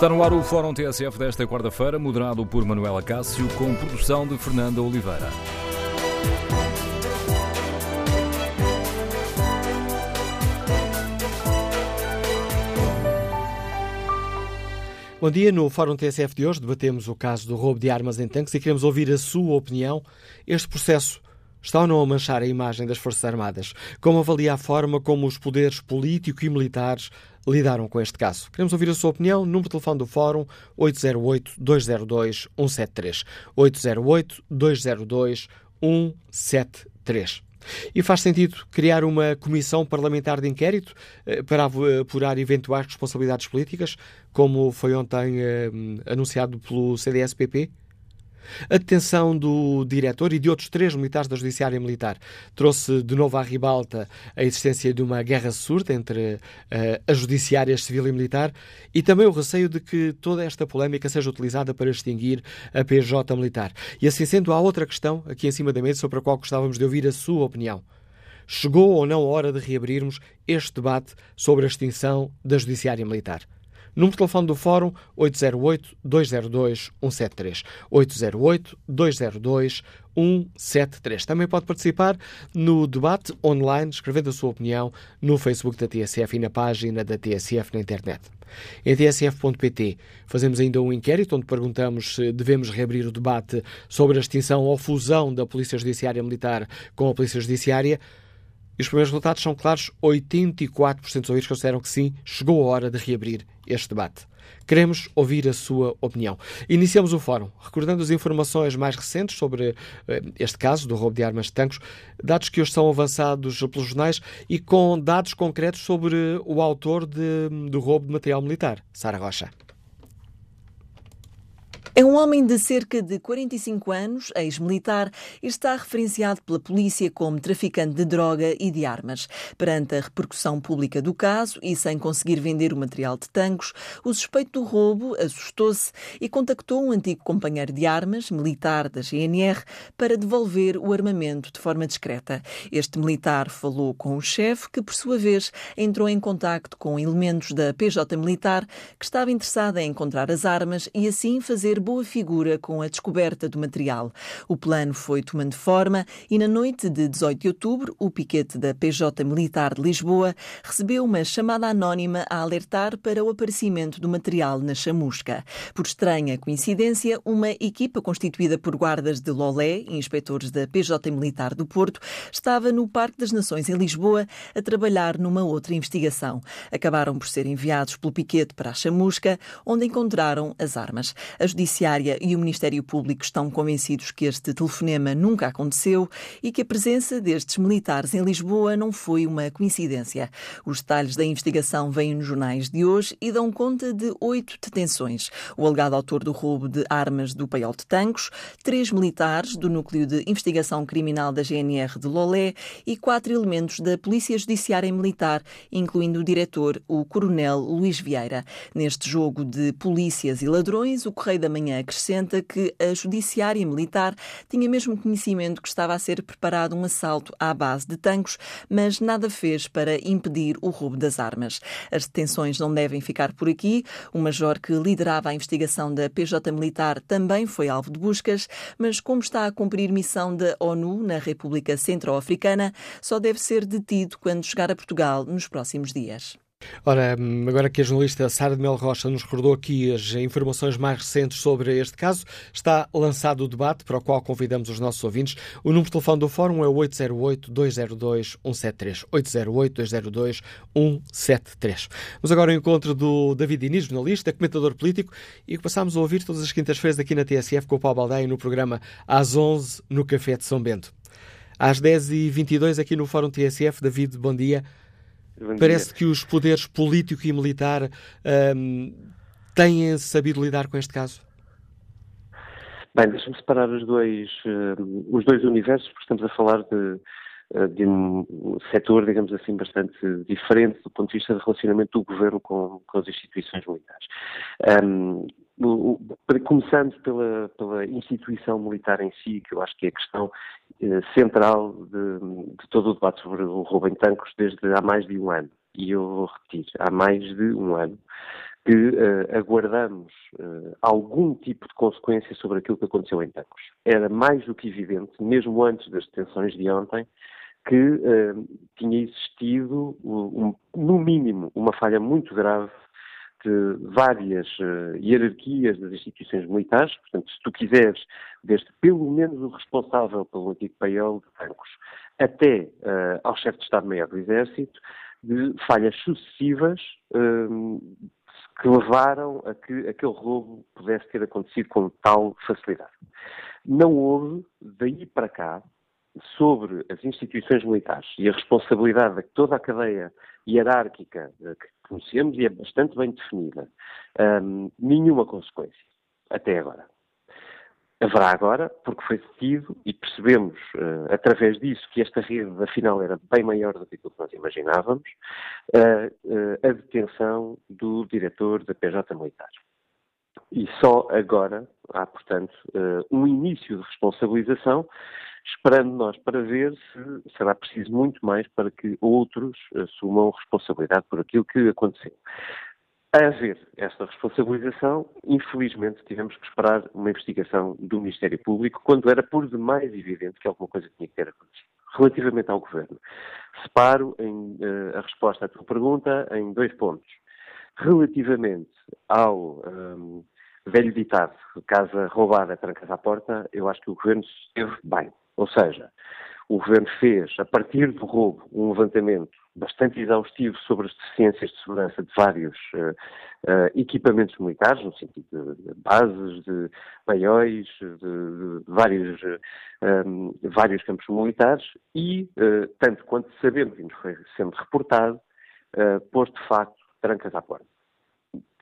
Está no ar o Fórum TSF desta quarta-feira, moderado por Manuela Cássio, com produção de Fernanda Oliveira. Bom dia, no Fórum TSF de hoje debatemos o caso do roubo de armas em tanques e queremos ouvir a sua opinião. Este processo está ou não a manchar a imagem das Forças Armadas? Como avalia a forma como os poderes político e militares lidaram com este caso? Queremos ouvir a sua opinião. Número de telefone do Fórum 808-202-173. 808-202-173. E faz sentido criar uma comissão parlamentar de inquérito eh, para apurar eventuais responsabilidades políticas, como foi ontem eh, anunciado pelo CDS-PP? A detenção do diretor e de outros três militares da Judiciária Militar trouxe de novo à ribalta a existência de uma guerra surda entre uh, as judiciárias civil e militar e também o receio de que toda esta polémica seja utilizada para extinguir a PJ militar. E assim sendo, há outra questão aqui em cima da mesa sobre a qual gostávamos de ouvir a sua opinião. Chegou ou não a hora de reabrirmos este debate sobre a extinção da Judiciária Militar? Número de telefone do Fórum 808-202-173. 808-202-173. Também pode participar no debate online, escrevendo a sua opinião no Facebook da TSF e na página da TSF na internet. Em tsf.pt fazemos ainda um inquérito onde perguntamos se devemos reabrir o debate sobre a extinção ou fusão da Polícia Judiciária Militar com a Polícia Judiciária. E os primeiros resultados são claros: 84% dos ouvintes consideram que sim, chegou a hora de reabrir este debate. Queremos ouvir a sua opinião. Iniciamos o fórum, recordando as informações mais recentes sobre eh, este caso do roubo de armas de tanques, dados que hoje são avançados pelos jornais e com dados concretos sobre o autor de, do roubo de material militar, Sara Rocha. É um homem de cerca de 45 anos, ex-militar, e está referenciado pela polícia como traficante de droga e de armas. Perante a repercussão pública do caso e sem conseguir vender o material de tangos, o suspeito do roubo assustou-se e contactou um antigo companheiro de armas, militar da GNR, para devolver o armamento de forma discreta. Este militar falou com o chefe, que por sua vez entrou em contacto com elementos da PJ Militar, que estava interessada em encontrar as armas e assim fazer boa figura com a descoberta do material. O plano foi tomando forma e na noite de 18 de outubro, o piquete da PJ Militar de Lisboa recebeu uma chamada anónima a alertar para o aparecimento do material na chamusca. Por estranha coincidência, uma equipa constituída por guardas de Lolé, inspectores da PJ Militar do Porto, estava no Parque das Nações em Lisboa a trabalhar numa outra investigação. Acabaram por ser enviados pelo piquete para a chamusca, onde encontraram as armas. A Judiciária e o Ministério Público estão convencidos que este telefonema nunca aconteceu e que a presença destes militares em Lisboa não foi uma coincidência. Os detalhes da investigação vêm nos jornais de hoje e dão conta de oito detenções. O alegado autor do roubo de armas do Paiol de Tancos, três militares do Núcleo de Investigação Criminal da GNR de Lolé e quatro elementos da Polícia Judiciária e Militar, incluindo o diretor, o Coronel Luís Vieira. Neste jogo de polícias e ladrões, o Correio da Manhã acrescenta que a Judiciária Militar tinha mesmo conhecimento que estava a ser preparado um assalto à base de tanques, mas nada fez para impedir o roubo das armas. As detenções não devem ficar por aqui. O major que liderava a investigação da PJ Militar também foi alvo de buscas, mas como está a cumprir missão da ONU na República Centro-Africana, só deve ser detido quando chegar a Portugal nos próximos dias. Ora, agora que a jornalista Sara de Mel Rocha nos recordou aqui as informações mais recentes sobre este caso, está lançado o debate para o qual convidamos os nossos ouvintes. O número de telefone do Fórum é 808-202-173. 808-202-173. Vamos agora ao encontro do David Inês, jornalista, comentador político, e que passamos a ouvir todas as quintas-feiras aqui na TSF com o Paulo Baldeia no programa às 11 no Café de São Bento. Às 10h22 aqui no Fórum TSF. David, bom dia. Parece que os poderes político e militar um, têm sabido lidar com este caso. Bem, deixa-me separar os dois, uh, os dois universos, porque estamos a falar de, uh, de um setor, digamos assim, bastante diferente do ponto de vista do relacionamento do governo com, com as instituições militares. Um, começando pela, pela, instituição militar em si, que eu acho que é a questão eh, central de, de, todo o debate sobre o roubo em tancos desde há mais de um ano. e eu vou repetir, há mais de um ano, que uh, aguardamos uh, algum tipo de consequência sobre aquilo que aconteceu em Tancos. Era mais do que evidente, mesmo antes das detenções de ontem, que uh, tinha existido, um, no mínimo, uma falha muito grave várias hierarquias das instituições militares. Portanto, se tu quiseres, desde pelo menos o responsável pelo antigo paiol de Tancos até ao chefe de Estado-Maior do Exército, de falhas sucessivas que levaram a que aquele roubo pudesse ter acontecido com tal facilidade. Não houve, daí para cá, sobre as instituições militares e a responsabilidade de toda a cadeia hierárquica que conhecemos e é bastante bem definida, um, nenhuma consequência, até agora. Haverá agora, porque foi detido e percebemos, uh, através disso, que esta rede, afinal, era bem maior do que nós imaginávamos, uh, uh, a detenção do diretor da PJ Militar. E só agora há, portanto, um início de responsabilização, esperando nós para ver se será preciso muito mais para que outros assumam responsabilidade por aquilo que aconteceu. A haver esta responsabilização, infelizmente tivemos que esperar uma investigação do Ministério Público, quando era por demais evidente que alguma coisa tinha que ter acontecido. Relativamente ao Governo, separo em, uh, a resposta à tua pergunta em dois pontos. Relativamente ao um, velho ditado, casa roubada, trancas à porta, eu acho que o Governo esteve bem. Ou seja, o Governo fez, a partir do roubo, um levantamento bastante exaustivo sobre as deficiências de segurança de vários uh, uh, equipamentos militares, no sentido de, bases, de paióis, de, de vários, uh, eh, um, vários campos militares e, tanto quanto sabemos e nos foi sendo reportado, pôs de facto trancas à porta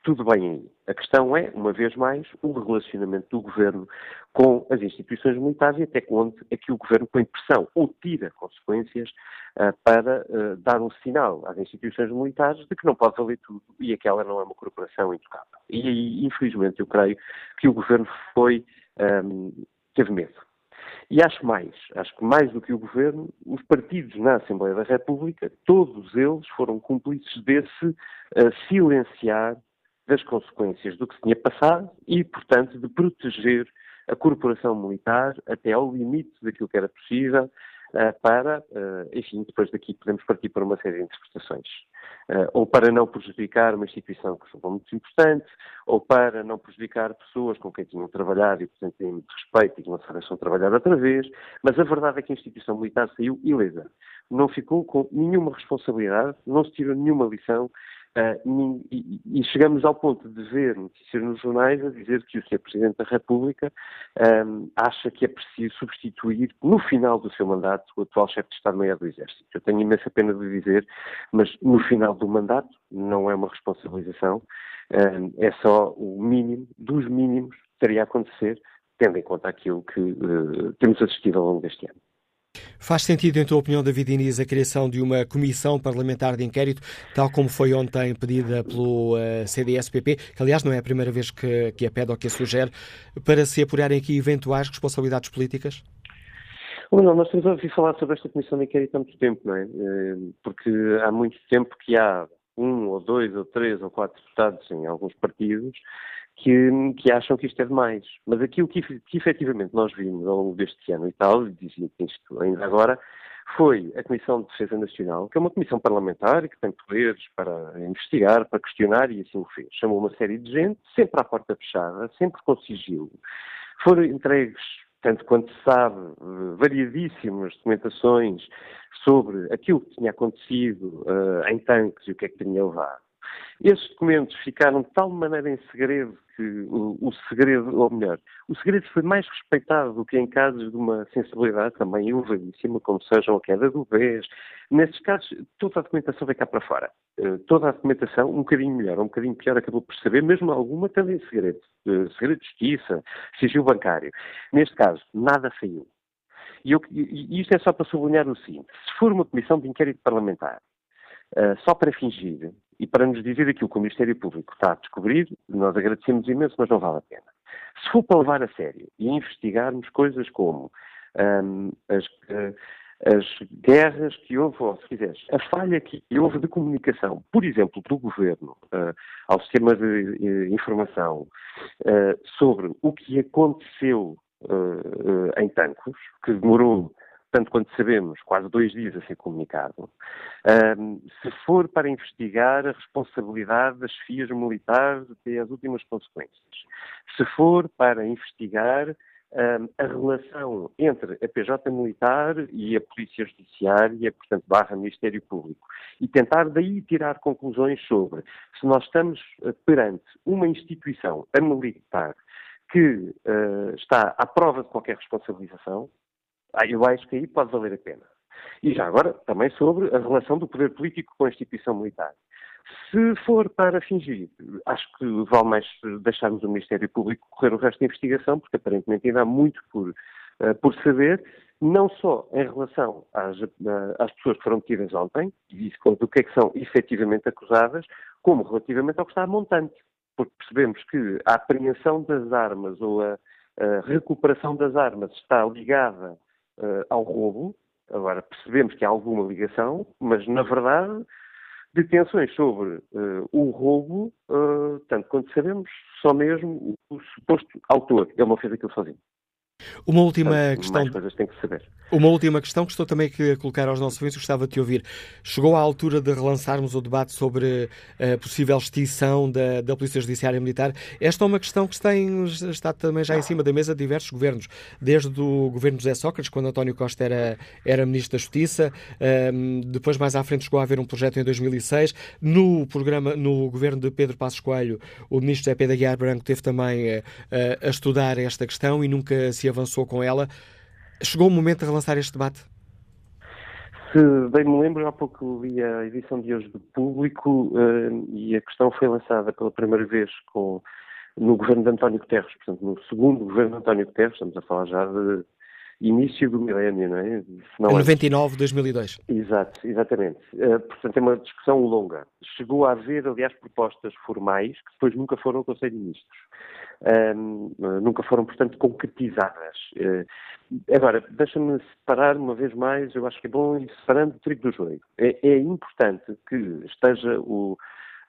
tudo bem aí. A questão é, uma vez mais, o relacionamento do governo com as instituições militares e até onde é que o governo põe pressão ou tira consequências uh, para uh, dar um sinal às instituições militares de que não pode valer tudo e aquela não é uma corporação intocável. E aí, infelizmente, eu creio que o governo foi, um, teve medo. E acho mais, acho que mais do que o governo, os partidos na Assembleia da República, todos eles foram cúmplices desse uh, silenciar das consequências do que se tinha passado e, portanto, de proteger a corporação militar até ao limite daquilo que era possível uh, para, uh, enfim, depois daqui podemos partir para uma série de interpretações. Uh, ou para não prejudicar uma instituição que foi muito importante, ou para não prejudicar pessoas com quem tinham trabalhado e, portanto, têm muito respeito e que não se deixam trabalhar outra vez. Mas a verdade é que a instituição militar saiu ilesa. Não ficou com nenhuma responsabilidade, não se tirou nenhuma lição Uh, e, e, chegamos ao ponto de ver notícias nos jornais a dizer que o Sr. Presidente da República um, acha que é preciso substituir, no final do seu mandato, o atual chefe de Estado-Maior do Exército. Eu tenho imensa pena de dizer, mas no final do mandato, não é uma responsabilização, um, é só o mínimo dos mínimos que teria a acontecer, tendo em conta aquilo que uh, temos assistido ao longo deste ano. Faz sentido, em tua opinião, David Inês, a criação de uma comissão parlamentar de inquérito, tal como foi ontem pedida pelo uh, CDS-PP, que aliás não é a primeira vez que, que a pede ou que a sugere, para se apurarem aqui eventuais responsabilidades políticas? Não, nós temos ouvido falar sobre esta comissão de inquérito há muito tempo, não é? Eh, porque há muito tempo que há um ou dois ou três ou quatro deputados em alguns partidos que, que, acham que isto é demais. Mas aquilo que, que efetivamente nós vimos ao longo deste ano e tal, dizia isto ainda agora, foi a Comissão de Defesa Nacional, que é uma comissão parlamentar que tem poderes para investigar, para questionar, e assim o fez. Chamou uma série de gente, sempre à porta fechada, sempre com sigilo. Foram entregues, tanto quanto se sabe, variadíssimas documentações sobre aquilo que tinha acontecido uh, em tanques e o que é que tinha levado. Esses documentos ficaram de tal maneira em segredo que o, o, segredo, ou melhor, o segredo foi mais respeitado do que em casos de uma sensibilidade também elevadíssima, como sejam a queda do BES. Nesses casos, toda a documentação veio cá para fora. Uh, toda a documentação, um bocadinho melhor, um bocadinho pior, acabou por saber, mesmo alguma também em segredo. Uh, segredo de justiça, sigilo bancário. Neste caso, nada saiu. E, eu, isto é só para sublinhar o seguinte: se for uma comissão de inquérito parlamentar, uh, só para fingir e para nos dizer aquilo que o Ministério Público está a descobrir, nós agradecemos imenso, mas não vale a pena. Se for para levar a sério e investigarmos coisas como um, as, uh, as guerras que houve, ou se quiseres, a falha que houve de comunicação, por exemplo, do governo uh, ao sistema de uh, informação uh, sobre o que aconteceu em Tancos, que demorou tanto quanto sabemos, quase dois dias a ser comunicado, um, se for para investigar a responsabilidade das FIAs militares até as últimas consequências, se for para investigar um, a relação entre a PJ militar e a Polícia Judiciária, portanto, barra Ministério Público, e tentar daí tirar conclusões sobre se nós estamos eh, perante uma instituição, a militar, que uh, está à prova de qualquer responsabilização, eu acho que aí pode valer a pena. E já agora, também sobre a relação do poder político com a instituição militar. Se for para fingir, acho que vale mais deixarmos o Ministério Público correr o resto da investigação, porque aparentemente ainda há muito por, uh, por saber, não só em relação às, uh, às pessoas que foram metidas ontem, e do que é que são efetivamente acusadas, como relativamente ao que está a montante. Porque percebemos que a apreensão das armas ou a, a recuperação das armas está ligada uh, ao roubo. Agora, percebemos que há alguma ligação, mas, na verdade, detenções sobre uh, o roubo, uh, tanto quanto sabemos, só mesmo o suposto autor. Ele não fez aquilo sozinho. Uma última Portanto, questão. Mais coisas tem que saber. Uma última questão que estou também a colocar aos nossos ouvintes, gostava de te ouvir. Chegou a altura de relançarmos o debate sobre a possível extinção da, da Polícia Judiciária Militar. Esta é uma questão que tem, está também já em cima da mesa de diversos governos, desde o governo José Sócrates, quando António Costa era, era Ministro da Justiça, um, depois mais à frente chegou a haver um projeto em 2006. No programa, no governo de Pedro Passos Coelho, o Ministro José Pedro Aguiar Branco teve também a, a, a estudar esta questão e nunca se avançou com ela. Chegou o momento de relançar este debate? Se bem me lembro, há pouco vi a edição de hoje do Público uh, e a questão foi lançada pela primeira vez com, no governo de António Guterres, portanto, no segundo governo de António Guterres, estamos a falar já de início do milénio, não é? Não 99, 2002. Exato, exatamente. Uh, portanto, é uma discussão longa. Chegou a haver, aliás, propostas formais que depois nunca foram ao Conselho de Ministros um, nunca foram, portanto, concretizadas. Uh, agora, deixa-me separar uma vez mais, eu acho que é bom ir separando o trigo do joio. É, é importante que esteja o,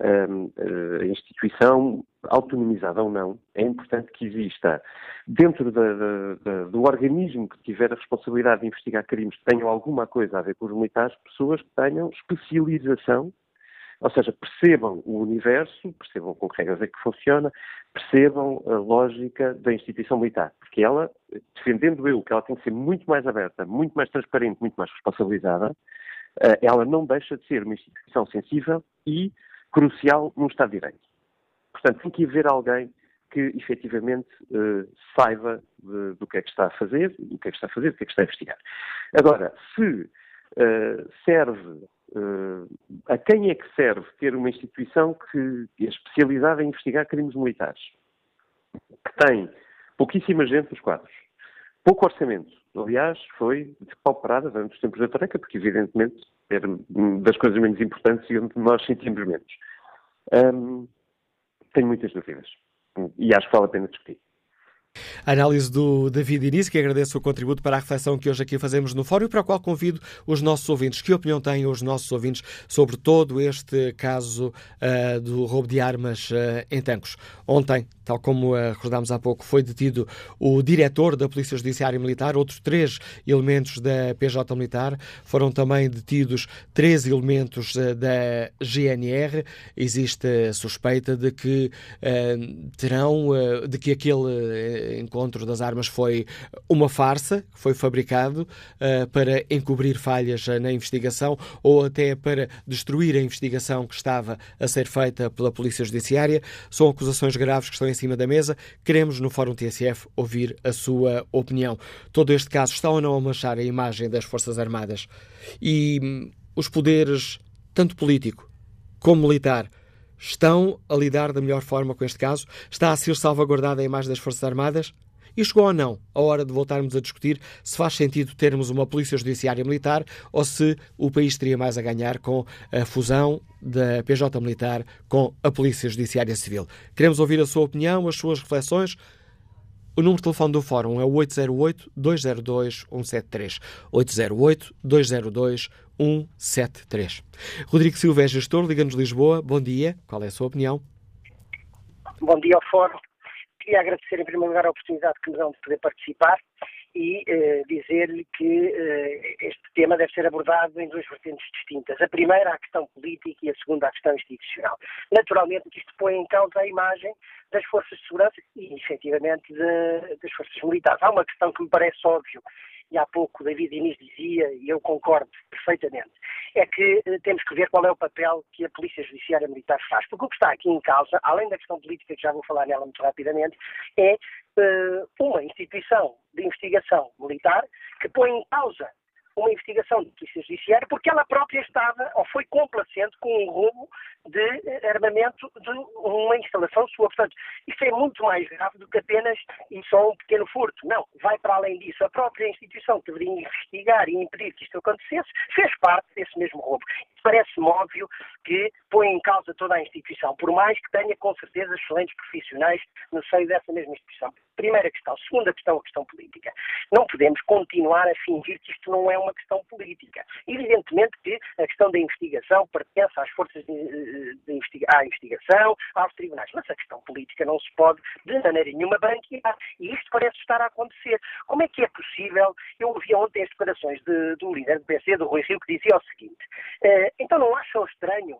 a instituição autonomizada ou não, é importante que exista dentro da, da, do organismo que tiver a responsabilidade de investigar crimes que tenham alguma coisa a ver com os militares, pessoas que tenham especialização ou seja, percebam o universo, percebam com que regras é que funciona, percebam a lógica da instituição militar. Porque ela, defendendo eu que ela tem que ser muito mais aberta, muito mais transparente, muito mais responsabilizada, eh, ela não deixa de ser uma instituição sensível e crucial no Estado de Direito. Portanto, tem que haver alguém que efetivamente uh, saiba de, do que é que está a fazer, do que é que está a fazer, do que é que está a investigar. Agora, se uh, serve Uh, a quem é que serve ter uma instituição que é especializada em investigar crimes militares, que tem pouquíssima gente nos quadros, pouco orçamento. Aliás, foi depauperada durante os tempos da Troika, porque evidentemente era das coisas menos importantes e onde nós sentimos menos. Um, tenho muitas dúvidas e acho que vale a pena discutir. A análise do David Início, que agradeço o contributo para a reflexão que hoje aqui fazemos no Fórum e para o qual convido os nossos ouvintes. Que opinião têm os nossos ouvintes sobre todo este caso uh, do roubo de armas uh, em Tancos? Ontem, tal como uh, recordámos há pouco, foi detido o diretor da Polícia Judiciária Militar, outros três elementos da PJ Militar, foram também detidos três elementos da GNR. Existe suspeita de que terão, de que aquele encontro das armas foi uma farsa, foi fabricado uh, para encobrir falhas na investigação ou até para destruir a investigação que estava a ser feita pela Polícia Judiciária. São acusações graves que estão em cima da mesa. Queremos, no Fórum TSF, ouvir a sua opinião. Todo este caso está ou não a manchar a imagem das Forças Armadas? E hum, os poderes, tanto político como militar, Estão a lidar da melhor forma com este caso? Está a ser salvaguardada a imagem das Forças Armadas? E chegou ou não a hora de voltarmos a discutir se faz sentido termos uma Polícia Judiciária Militar ou se o país teria mais a ganhar com a fusão da PJ Militar com a Polícia Judiciária Civil. Queremos ouvir a sua opinião, as suas reflexões. O número de telefone do Fórum é o 808-202-173. 808-202-173. Rodrigo Silva é gestor, Liga-nos Lisboa. Bom dia. Qual é a sua opinião? Bom dia ao Fórum. Queria agradecer em primeiro lugar a oportunidade que me dão de poder participar e uh, dizer-lhe que uh, este tema deve ser abordado em duas vertentes distintas. A primeira, a questão política e a segunda, a questão institucional. Naturalmente isto põe em causa a imagem das forças de segurança e, efetivamente, de, das forças militares. Há uma questão que me parece óbvio e há pouco David Inês dizia, e eu concordo perfeitamente, é que eh, temos que ver qual é o papel que a Polícia Judiciária Militar faz. Porque o que está aqui em causa, além da questão política, que já vou falar nela muito rapidamente, é uma instituição de investigação militar que põe em causa uma investigação de polícia judiciária porque ela própria estava ou foi complacente com um roubo de eh, armamento de uma instalação sua. Portanto, isto é muito mais grave do que apenas e só um pequeno furto. Não, vai para além disso. A própria instituição que deveria investigar e impedir que isto acontecesse fez parte desse mesmo roubo. Parece-me óbvio que põe em causa toda a instituição, por mais que tenha com certeza excelentes profissionais no seio dessa mesma instituição. Primeira questão. Segunda questão, a questão política. Não podemos continuar a fingir que isto não é uma questão política. Evidentemente que a questão da investigação pertence às forças de, de investiga à investigação, aos tribunais, mas a questão política não se pode de maneira nenhuma branquear. E isto parece estar a acontecer. Como é que é possível? Eu ouvi ontem as declarações de, do líder do PC, do Rui Rio, que dizia o seguinte: uh, então não acham estranho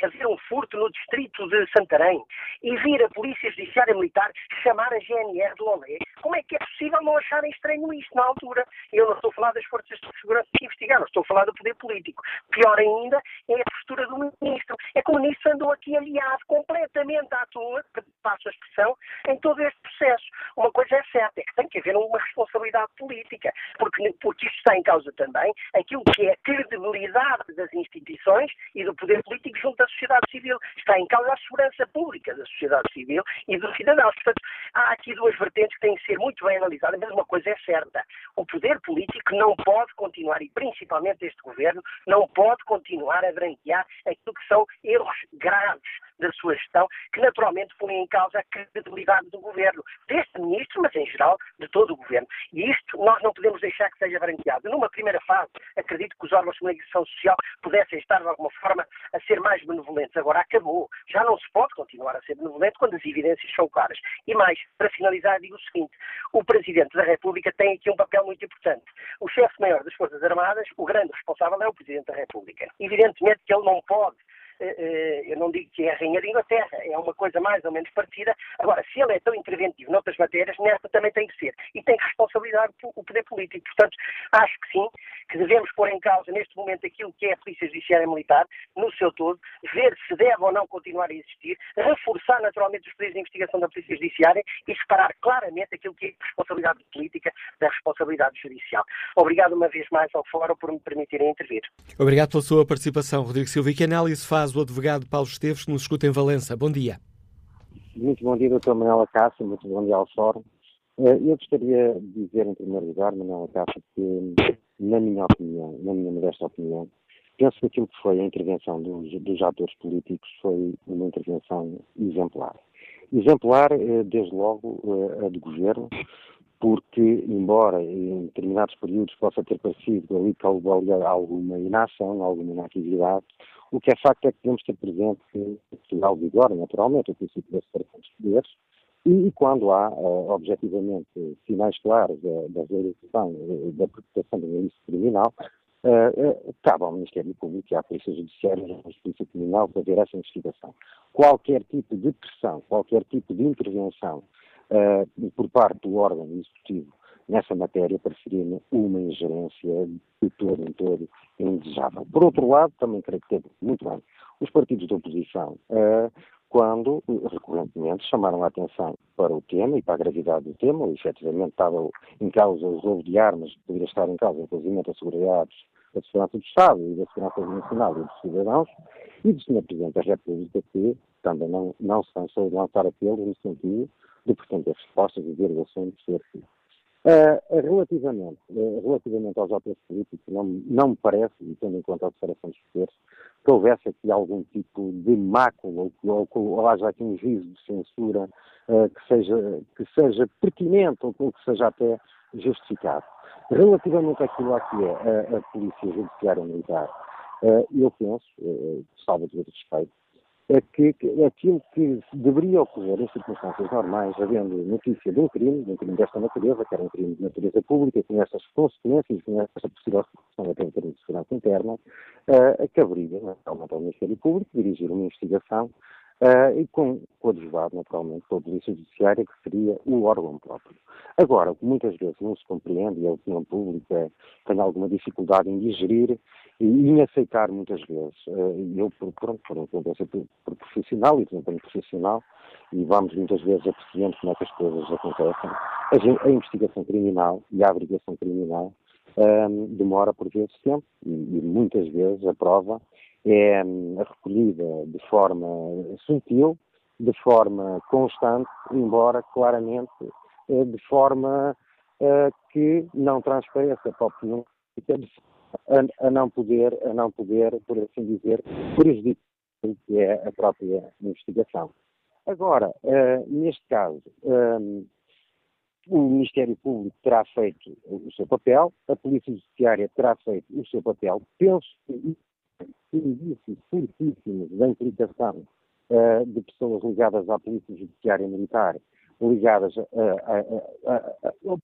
fazer um furto no distrito de Santarém e vir a Polícia Judiciária Militar chamar a GNR de Lolé, como é que é possível não acharem estranho isto na altura? Eu não estou a falar das forças de segurança que investigaram, estou a falar do poder político. Pior ainda é a postura do ministro. É que o ministro andou aqui aliado completamente à toa, passo a expressão, em todo este processo. Uma coisa é certa, é que tem que haver uma responsabilidade política, porque, porque isto está em causa também aquilo que é a credibilidade das instituições e do poder político junto sociedade civil. Está em causa a segurança pública da sociedade civil e dos cidadãos. Portanto, há aqui duas vertentes que têm que ser muito bem analisadas, mas uma coisa é certa. O poder político não pode continuar, e principalmente este governo, não pode continuar a branquear aquilo que são erros graves da sua gestão, que naturalmente põem em causa a credibilidade do governo, deste ministro, mas em geral de todo o governo. E isto nós não podemos deixar que seja branqueado. Numa primeira fase, acredito que os órgãos de comunicação social pudessem estar de alguma forma a ser mais benevolentes. Agora acabou. Já não se pode continuar a ser benevolente quando as evidências são claras. E mais, para finalizar, digo o seguinte: o Presidente da República tem aqui um papel muito importante. O chefe-maior das Forças Armadas, o grande responsável, é o Presidente da República. Evidentemente que ele não pode eu não digo que é a Rainha da Inglaterra, é uma coisa mais ou menos parecida. Agora, se ele é tão interventivo noutras matérias, nesta também tem que ser. E tem que responsabilizar o poder político. Portanto, acho que sim, que devemos pôr em causa neste momento aquilo que é a Polícia Judiciária Militar, no seu todo, ver se deve ou não continuar a existir, reforçar naturalmente os poderes de investigação da Polícia Judiciária e separar claramente aquilo que é a responsabilidade política da responsabilidade judicial. Obrigado uma vez mais ao Fórum por me permitirem intervir. Obrigado pela sua participação, Rodrigo Silva. E que análise faz o advogado Paulo Esteves, que nos escuta em Valença? Bom dia. Muito bom dia, Dr. Manuela Cássio, muito bom dia ao Fórum. Eh, eu gostaria de dizer, em primeiro lugar, Manuela Cássio, que, na minha opinião, na minha modesta opinião, penso que aquilo que foi a intervenção dos, dos atores políticos foi uma intervenção exemplar. Exemplar, eh, desde logo, eh, a do governo, porque, embora em determinados períodos possa ter parecido ali que alguma inação, alguma inatividade, o que é facto é que devemos ter presente que Portugal vigora, naturalmente, o princípio da separação dos poderes, e, quando há, uh, objetivamente, sinais claros da, da realização uh, da proteção do ilícito criminal, uh, cabe ao Ministério Público e à Polícia Judiciária e à Polícia Criminal fazer essa investigação. Qualquer tipo de pressão, qualquer tipo de intervenção por parte do órgão executivo nessa matéria pareceria-me uma ingerência de todo em todo indesejável. Por outro lado, também creio que teve muito bem os partidos de oposição, uh, quando recorrentemente chamaram a atenção para o tema e para a gravidade do tema, ou efetivamente estava em causa o roubo de armas, poderia estar em causa, inclusive, a segurança da segurança do Estado e da segurança nacional e dos cidadãos, e do Sr. Presidente da República, que também não, não se cansou de lançar apelos no sentido de pretender respostas e dizer o assunto ser Uh, relativamente, uh, relativamente aos atores políticos, não, não me parece, e tendo em conta a declaração dos poderes, que houvesse aqui algum tipo de mácula ou, ou, ou haja aqui um juízo de censura uh, que, seja, que seja pertinente ou, que seja até justificado. Relativamente àquilo que é a, a Polícia Judiciária Militar, eu penso, salvo todo respeito, é que, aquilo que deveria ocorrer em circunstâncias normais, havendo notícia de um crime, de um crime desta natureza, que era um crime de natureza pública, com essas consequências, com essa possível repercussão até em termos de segurança interna, uh, caberia, naturalmente, ao Ministério Público dirigir uma investigação Uh, e com o advogado, naturalmente, com a Polícia Judiciária, que seria o órgão próprio. Agora, o que muitas vezes não se compreende, e a opinião pública tem alguma dificuldade em digerir e em aceitar muitas vezes, uh, eu, por, pronto, por uma por, por profissional e desempenho profissional, e vamos muitas vezes apreciando como é que as coisas acontecem, a, investigação criminal e a averiguação criminal um, demora por vezes tempo e, e, muitas vezes a prova é hum, recolhida de forma sutil, de forma constante, embora claramente eh, de forma uh, que não transpareça para a opinião a, a, não poder, a não poder, por assim dizer, prejudicar o que é a própria investigação. Agora, uh, neste caso, um, o Ministério Público terá feito o seu papel, a Polícia Judiciária terá feito o seu papel. Penso que indícios fortíssimos da implicação uh, de pessoas ligadas à Polícia Judiciária Militar, ligadas a, a, a, ao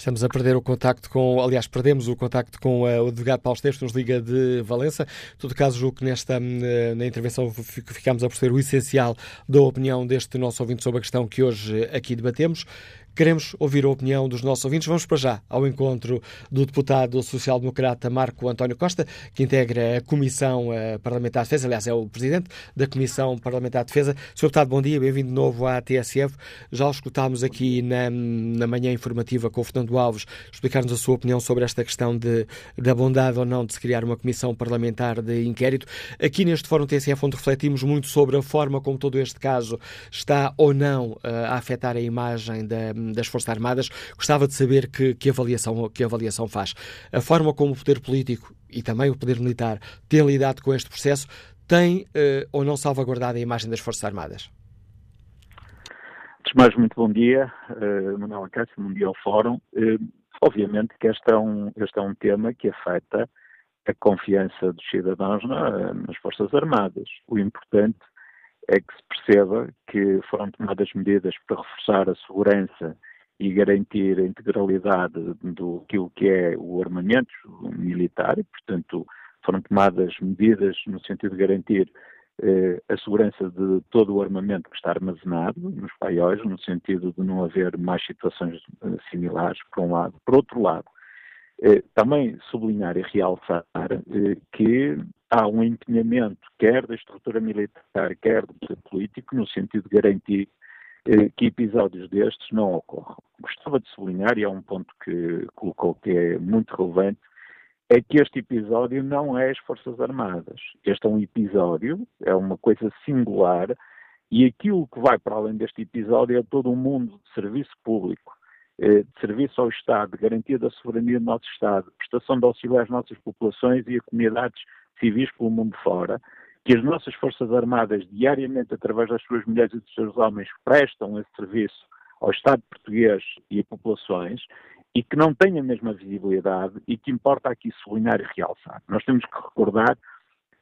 Estamos a perder o contacto com, aliás, perdemos o contacto com uh, o advogado Paulo Esteves, que nos liga de Valença. Em todo caso, julgo que nesta uh, na intervenção ficamos a perceber o essencial da opinião deste nosso ouvinte sobre a questão que hoje aqui debatemos. Queremos ouvir a opinião dos nossos ouvintes. Vamos para já ao encontro do deputado social-democrata Marco António Costa, que integra a Comissão eh, Parlamentar de Defesa, aliás, é o presidente da Comissão Parlamentar de Defesa. Sr. Deputado, bom dia, bem-vindo de novo à TSF. Já o escutámos aqui na, na manhã informativa com o Fernando Alves explicar-nos a sua opinião sobre esta questão de, da bondade ou não de se criar uma Comissão Parlamentar de Inquérito. Aqui neste Fórum TSF, onde refletimos muito sobre a forma como todo este caso está ou não uh, a afetar a imagem da das Forças Armadas. Gostava de saber que, que, avaliação, que avaliação faz. A forma como o poder político e também o poder militar têm lidado com este processo tem uh, ou não salvaguardado a imagem das Forças Armadas? Antes de mais, muito bom dia, uh, Manuel Acácio, bom dia ao Fórum. Uh, obviamente que este é, um, este é um tema que afeta a confiança dos cidadãos na, nas Forças Armadas. O importante é que se perceba que foram tomadas medidas para reforçar a segurança e garantir a integralidade do que é o armamento militar e, portanto, foram tomadas medidas no sentido de garantir eh, a segurança de todo o armamento que está armazenado nos paióis, no sentido de não haver mais situações eh, similares, por um lado. Por outro lado, também sublinhar e realçar eh, que há um empenhamento, quer da estrutura militar, quer do poder político, no sentido de garantir eh, que episódios destes não ocorram. Gostava de sublinhar, e é um ponto que colocou que é muito relevante, é que este episódio não é as Forças Armadas. Este é um episódio, é uma coisa singular, e aquilo que vai para além deste episódio é todo um mundo de serviço público eh, de serviço ao Estado, garantia da soberania do nosso Estado, prestação de auxílio às nossas populações e a comunidades civis pelo mundo fora, que as nossas Forças Armadas, diariamente, através das suas mulheres e dos seus homens, prestam esse serviço ao Estado português e a populações, e que não têm a mesma visibilidade e que importa aqui sublinhar e realçar. Nós temos que recordar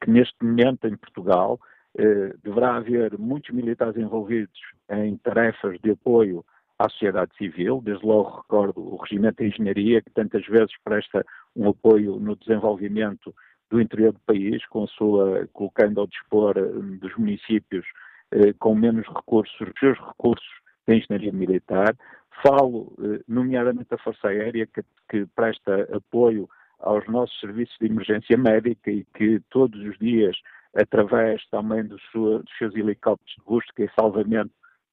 que neste momento em Portugal eh, deverá haver muitos militares envolvidos em tarefas de apoio à sociedade civil, desde logo recordo o Regimento de Engenharia, que tantas vezes presta um apoio no desenvolvimento do interior do país, com sua, colocando ao dispor eh, dos municípios eh, com menos recursos, os seus recursos da engenharia militar. Falo, eh, nomeadamente, da Força Aérea, que, que presta apoio aos nossos serviços de emergência médica e que todos os dias, através também dos, sua, dos seus helicópteros de busca e salvamento,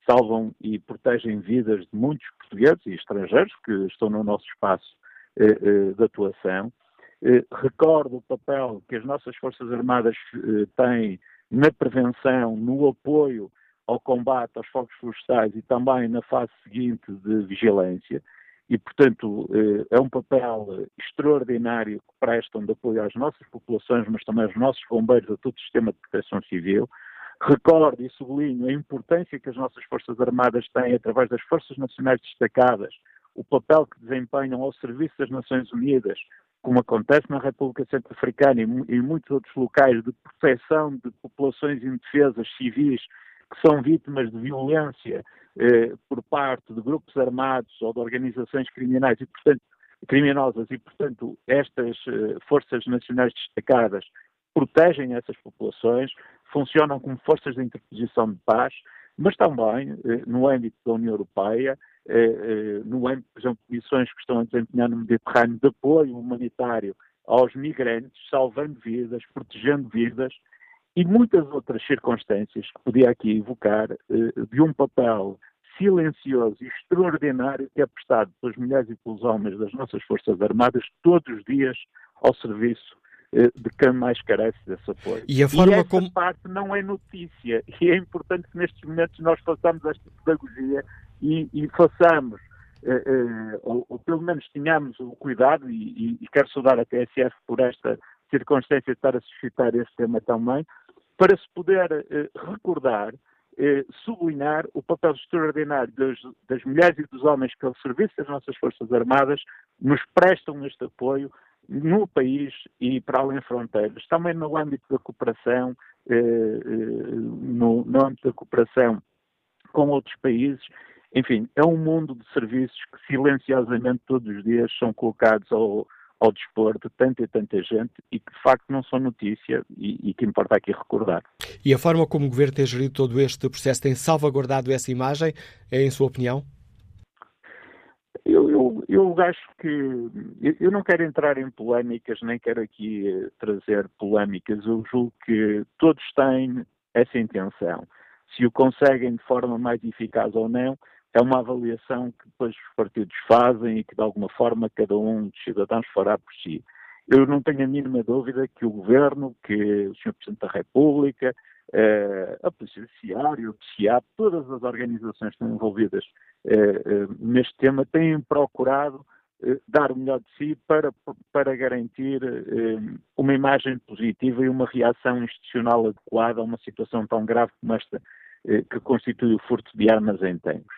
salvam e protegem vidas de muitos portugueses e estrangeiros que estão no nosso espaço eh, eh, de atuação. Eh, recordo o papel que as nossas Forças Armadas têm na prevenção, no apoio ao combate aos fogos florestais e também na fase seguinte de vigilância. E, portanto, é um papel extraordinário que prestam de apoio às nossas populações, mas também aos nossos bombeiros, a todo o sistema de proteção civil. Recordo e sublinho a importância que as nossas Forças Armadas têm através das Forças Nacionais Destacadas, o papel que desempenham ao serviço das Nações Unidas, como acontece na República Centro-Africana e em muitos outros locais de proteção de populações indefesas civis que são vítimas de violência eh, por parte de grupos armados ou de organizações criminais e, portanto, criminosas. E, portanto, estas eh, forças nacionais destacadas protegem essas populações, funcionam como forças de interposição de paz, mas também eh, no âmbito da União Europeia, eh, eh, no âmbito, por exemplo, de missões que estão a desempenhar no Mediterrâneo de apoio humanitário aos migrantes, salvando vidas, protegendo vidas, e muitas outras circunstâncias que podia aqui evocar eh, de um papel silencioso e extraordinário que é prestado pelas mulheres e pelos homens das nossas Forças Armadas todos os dias ao serviço de quem mais carece desse apoio. E a forma e essa como. parte não é notícia e é importante que nestes momentos nós façamos esta pedagogia e, e façamos, eh, eh, ou, ou, pelo menos tenhamos o cuidado, e, e, quero saudar a TSF por esta circunstância de estar a suscitar este tema também, para se poder eh, recordar, eh, sublinhar o papel extraordinário das, das, mulheres e dos homens que, ao serviço das nossas Forças Armadas, nos prestam este apoio no país e para além fronteiras. Também no âmbito da cooperação, eh, eh no, no âmbito da cooperação com outros países. Enfim, é um mundo de serviços que silenciosamente todos os dias são colocados ao, ao dispor de tanta e tanta gente e que de facto não são notícia e, e, que importa aqui recordar. E a forma como o Governo tem gerido todo este processo tem salvaguardado essa imagem, é em sua opinião? Eu, eu, eu acho que eu não quero entrar em polémicas, nem quero aqui eh, trazer polémicas. Eu julgo que todos têm essa intenção. Se o conseguem de forma mais eficaz ou não, é uma avaliação que depois os partidos fazem e que de alguma forma cada um dos cidadãos fará por si. Eu não tenho a mínima dúvida que o Governo, que o Sr. Presidente da República, eh, a Polícia Judiciária, o PCIAP, todas as organizações que estão envolvidas neste tema têm procurado dar o melhor de si para, para garantir uma imagem positiva e uma reação institucional adequada a uma situação tão grave como esta que constitui o furto de armas em tempos.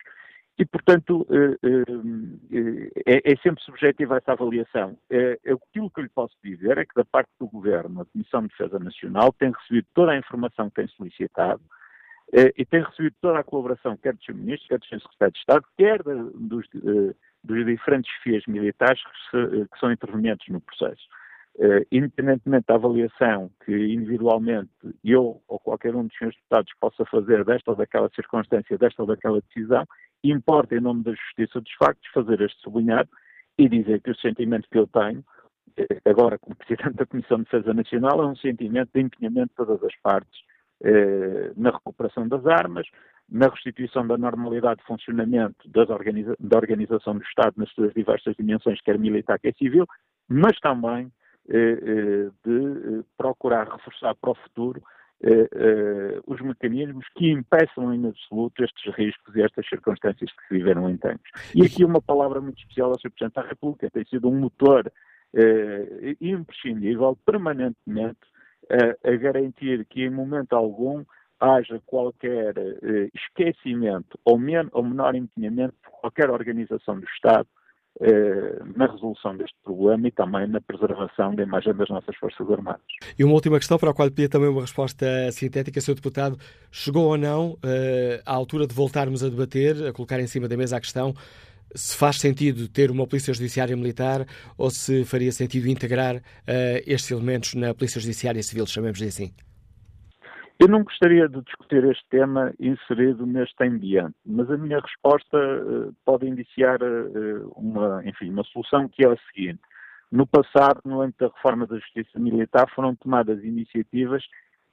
E, portanto, eh, eh, é, é sempre subjetiva essa avaliação. Aquilo que eu lhe posso dizer é que, da parte do Governo, a Comissão de Defesa Nacional tem recebido toda a informação que tem solicitado eh, e tem recebido toda a colaboração, quer dos ministros, quer do Sr. Secretário de Estado, quer dos, dos diferentes FIAs militares que, se, que são intervenientes no processo. Uh, independentemente da avaliação que individualmente eu ou qualquer um dos senhores deputados possa fazer desta ou daquela circunstância, desta ou daquela decisão, importa, em nome da justiça dos factos, fazer este sublinhado e dizer que o sentimento que eu tenho, eh, agora como Presidente da Comissão de Defesa Nacional, é um sentimento de empenhamento de todas as partes eh, na recuperação das armas, na restituição da normalidade de funcionamento organiza da organização do Estado nas suas diversas dimensões, quer militar, quer civil, mas também eh, eh de eh, procurar reforçar para o futuro eh, eh, os mecanismos que impeçam em absoluto estes riscos e estas circunstâncias que se viveram em tempos. E aqui uma palavra muito especial ao Sr. Presidente da República, tem sido um motor eh, imprescindível, permanentemente, a garantir que em momento algum haja qualquer esquecimento ou, men ou menor empenhamento por qualquer organização do Estado eh, na resolução deste problema e também na preservação da imagem das nossas Forças Armadas. E uma última questão para a qual pedia também uma resposta sintética, Sr. Deputado. Chegou ou não uh, à altura de voltarmos a debater, a colocar em cima da mesa a questão se faz sentido ter uma Polícia Judiciária Militar ou se faria sentido integrar uh, estes elementos na Polícia Judiciária Civil, chamemos-lhe assim? Eu não gostaria de discutir este tema inserido neste ambiente, mas a minha resposta uh, pode indiciar uh, uma, enfim, uma solução que é a seguinte. No passado, no âmbito da reforma da justiça militar, foram tomadas iniciativas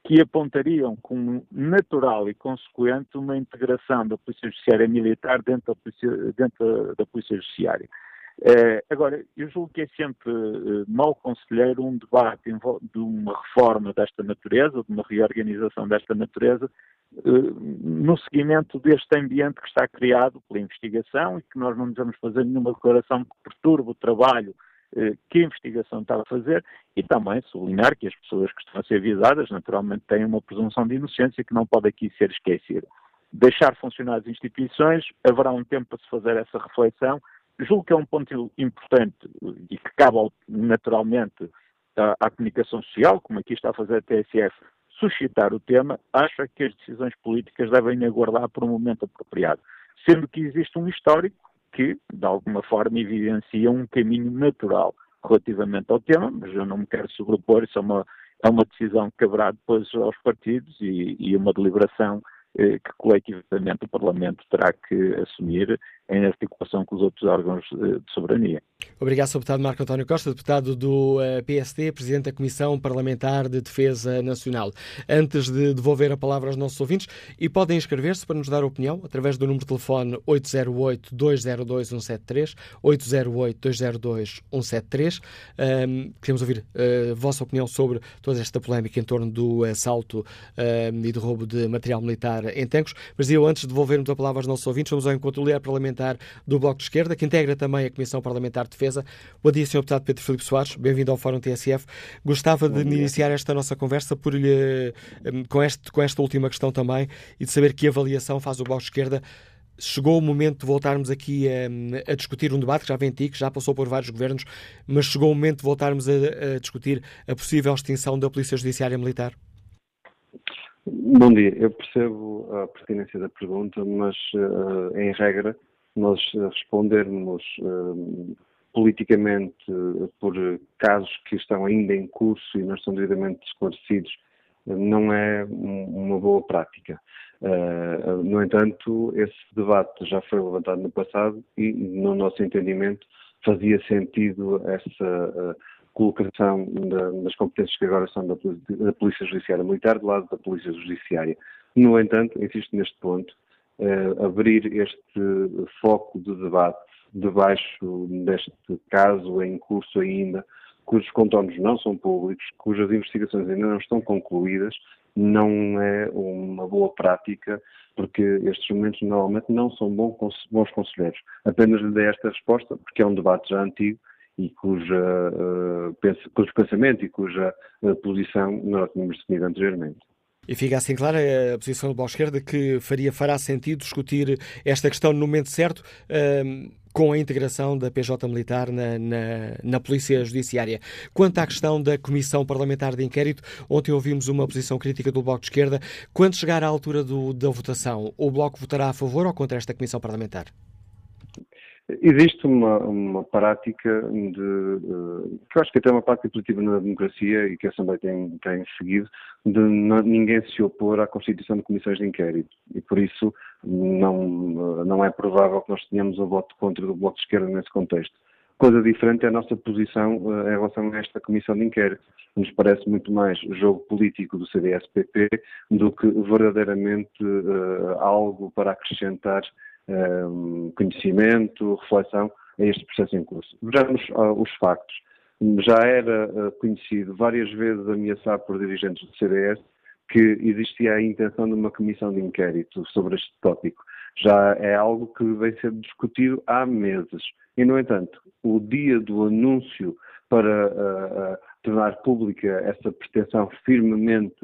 que apontariam como natural e consequente uma integração da Polícia Judiciária Militar dentro da Polícia, dentro da Polícia Judiciária. Uh, agora, eu julgo que é sempre uh, mau conselheiro um debate de uma reforma desta natureza, de uma reorganização desta natureza, no seguimento deste ambiente que está criado pela investigação e que nós não nos vamos fazer nenhuma declaração que perturbe o trabalho que a investigação está a fazer e também sublinhar que as pessoas que estão a ser visadas naturalmente têm uma presunção de inocência que não pode aqui ser esquecida. Deixar funcionar as instituições, haverá um tempo para se fazer essa reflexão. Julgo que é um ponto importante e que cabe naturalmente à, comunicação social, como aqui está a fazer a TSF, suscitar o tema, acha que as decisões políticas devem aguardar por um momento apropriado. Sendo que existe um histórico que, de alguma forma, evidencia um caminho natural relativamente ao tema, mas eu não me quero sobrepor, isso é uma, é uma decisão que caberá depois aos partidos e, e uma deliberação eh, que coletivamente o Parlamento terá que assumir em articulação com os outros órgãos eh, de soberania. Obrigado, Sr. Deputado Marco António Costa, deputado do eh, PSD, Presidente da Comissão Parlamentar de Defesa Nacional. Antes de devolver a palavra aos nossos ouvintes, e podem inscrever-se para nos dar opinião através do número de telefone 808-202-173, 808-202-173. Um, queremos ouvir a vossa opinião sobre toda esta polémica em torno do assalto e do roubo de material militar em Tancos. Mas eu, antes de devolvermos a palavra aos nossos ouvintes, vamos ao encontro do parlamentar parlamentar do Bloco de Esquerda, que integra também a Comissão Parlamentar de Defesa. Bom dia, Sr. Deputado Pedro Filipe Soares, bem-vindo ao Fórum TSF. Gostava de iniciar esta nossa conversa por lhe, hum, com, este, com esta última questão também e de saber que avaliação faz o Bloco de Esquerda chegou o momento de voltarmos aqui a, hum, a, discutir um debate que já vem antigo, que já passou por vários governos, mas chegou o momento de voltarmos a, a, discutir a possível extinção da Polícia Judiciária Militar? Bom dia, eu percebo a pertinência da pergunta, mas uh, em regra nós respondermos uh, politicamente uh, por casos que estão ainda em curso e não estão devidamente esclarecidos uh, não é uma boa prática. no entanto, esse debate já foi levantado no passado e, no nosso entendimento, fazia sentido essa colocação da, das competências que agora são da, da Polícia Judiciária Militar do lado da Polícia Judiciária. No entanto, insisto neste ponto, uh, abrir este foco de debate debaixo deste caso em curso ainda, cujos contornos não são públicos, cujas investigações ainda não estão concluídas, não é uma boa prática, porque estes momentos normalmente não são bons, bons conselheiros. Apenas lhe dei esta resposta, porque é um debate já antigo e cuja, uh, cujo pensamento e cuja uh, posição nós tínhamos definido anteriormente. E fica assim clara a posição do Bloco Esquerda que faria, fará sentido discutir esta questão no momento certo um, com a integração da PJ Militar na, na, na, Polícia Judiciária. Quanto à questão da Comissão Parlamentar de Inquérito, ontem ouvimos uma posição crítica do Bloco de Esquerda. Quando chegar à altura do, da votação, o Bloco votará a favor ou contra esta Comissão Parlamentar? Existe uma, uma prática de, uh, que eu acho que até é uma prática positiva na democracia e que a Assembleia tem, tem seguido, de não, ninguém se opor à constituição de comissões de inquérito. E por isso não, não é provável que nós tenhamos o voto contra do Bloco de Esquerda nesse contexto. Coisa diferente é a nossa posição uh, em relação a esta comissão de inquérito. Nos parece muito mais jogo político do CDS-PP do que verdadeiramente uh, algo para acrescentar conhecimento, reflexão a este processo em curso. Vejamos uh, os factos. Já era uh, conhecido várias vezes ameaçado por dirigentes do CDS que existia a intenção de uma comissão de inquérito sobre este tópico. Já é algo que vem sendo discutido há meses. E, no entanto, o dia do anúncio para uh, tornar pública essa pretensão firmemente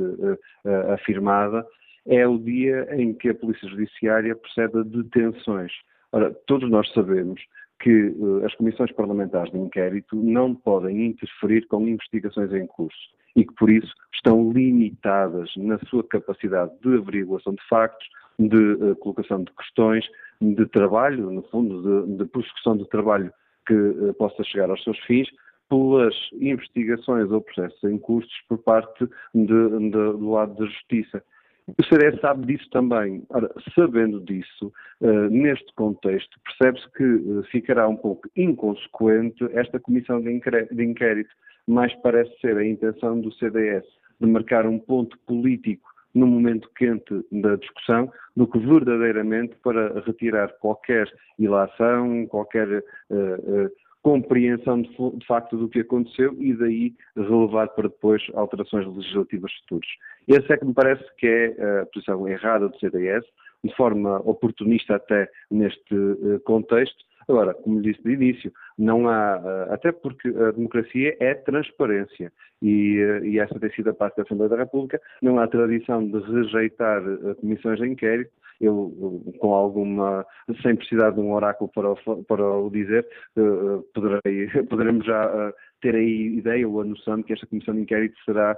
afirmada é o dia em que a Polícia Judiciária procede a detenções. Ora, todos nós sabemos que uh, as comissões parlamentares de inquérito não podem interferir com investigações em curso e que, por isso, estão limitadas na sua capacidade de averiguação de factos, de uh, colocação de questões, de trabalho, no fundo, de, de prossecução de trabalho que uh, possa chegar aos seus fins, pelas investigações ou processos em cursos por parte de, de, do lado da Justiça. O CDS sabe disso também. Ora, sabendo disso, uh, neste contexto, percebe-se que uh, ficará um pouco inconsequente esta comissão de, de inquérito, mas parece ser a intenção do CDS de marcar um ponto político no momento quente da discussão, do que verdadeiramente para retirar qualquer ilação, qualquer uh, compreensão de, de, facto do que aconteceu e daí relevar para depois alterações legislativas futuras. Essa é que me parece que é a posição errada do CDS, de forma oportunista até neste contexto, Agora, como disse de início, não há, eh, até porque a democracia é transparência e, eh, e essa tem sido a parte da Assembleia da República, não há tradição de rejeitar eh, comissões de inquérito. Eu, com alguma, sem precisar de um oráculo para o, para o dizer, poderei, poderemos já ter aí ideia ou a noção de que esta comissão de inquérito será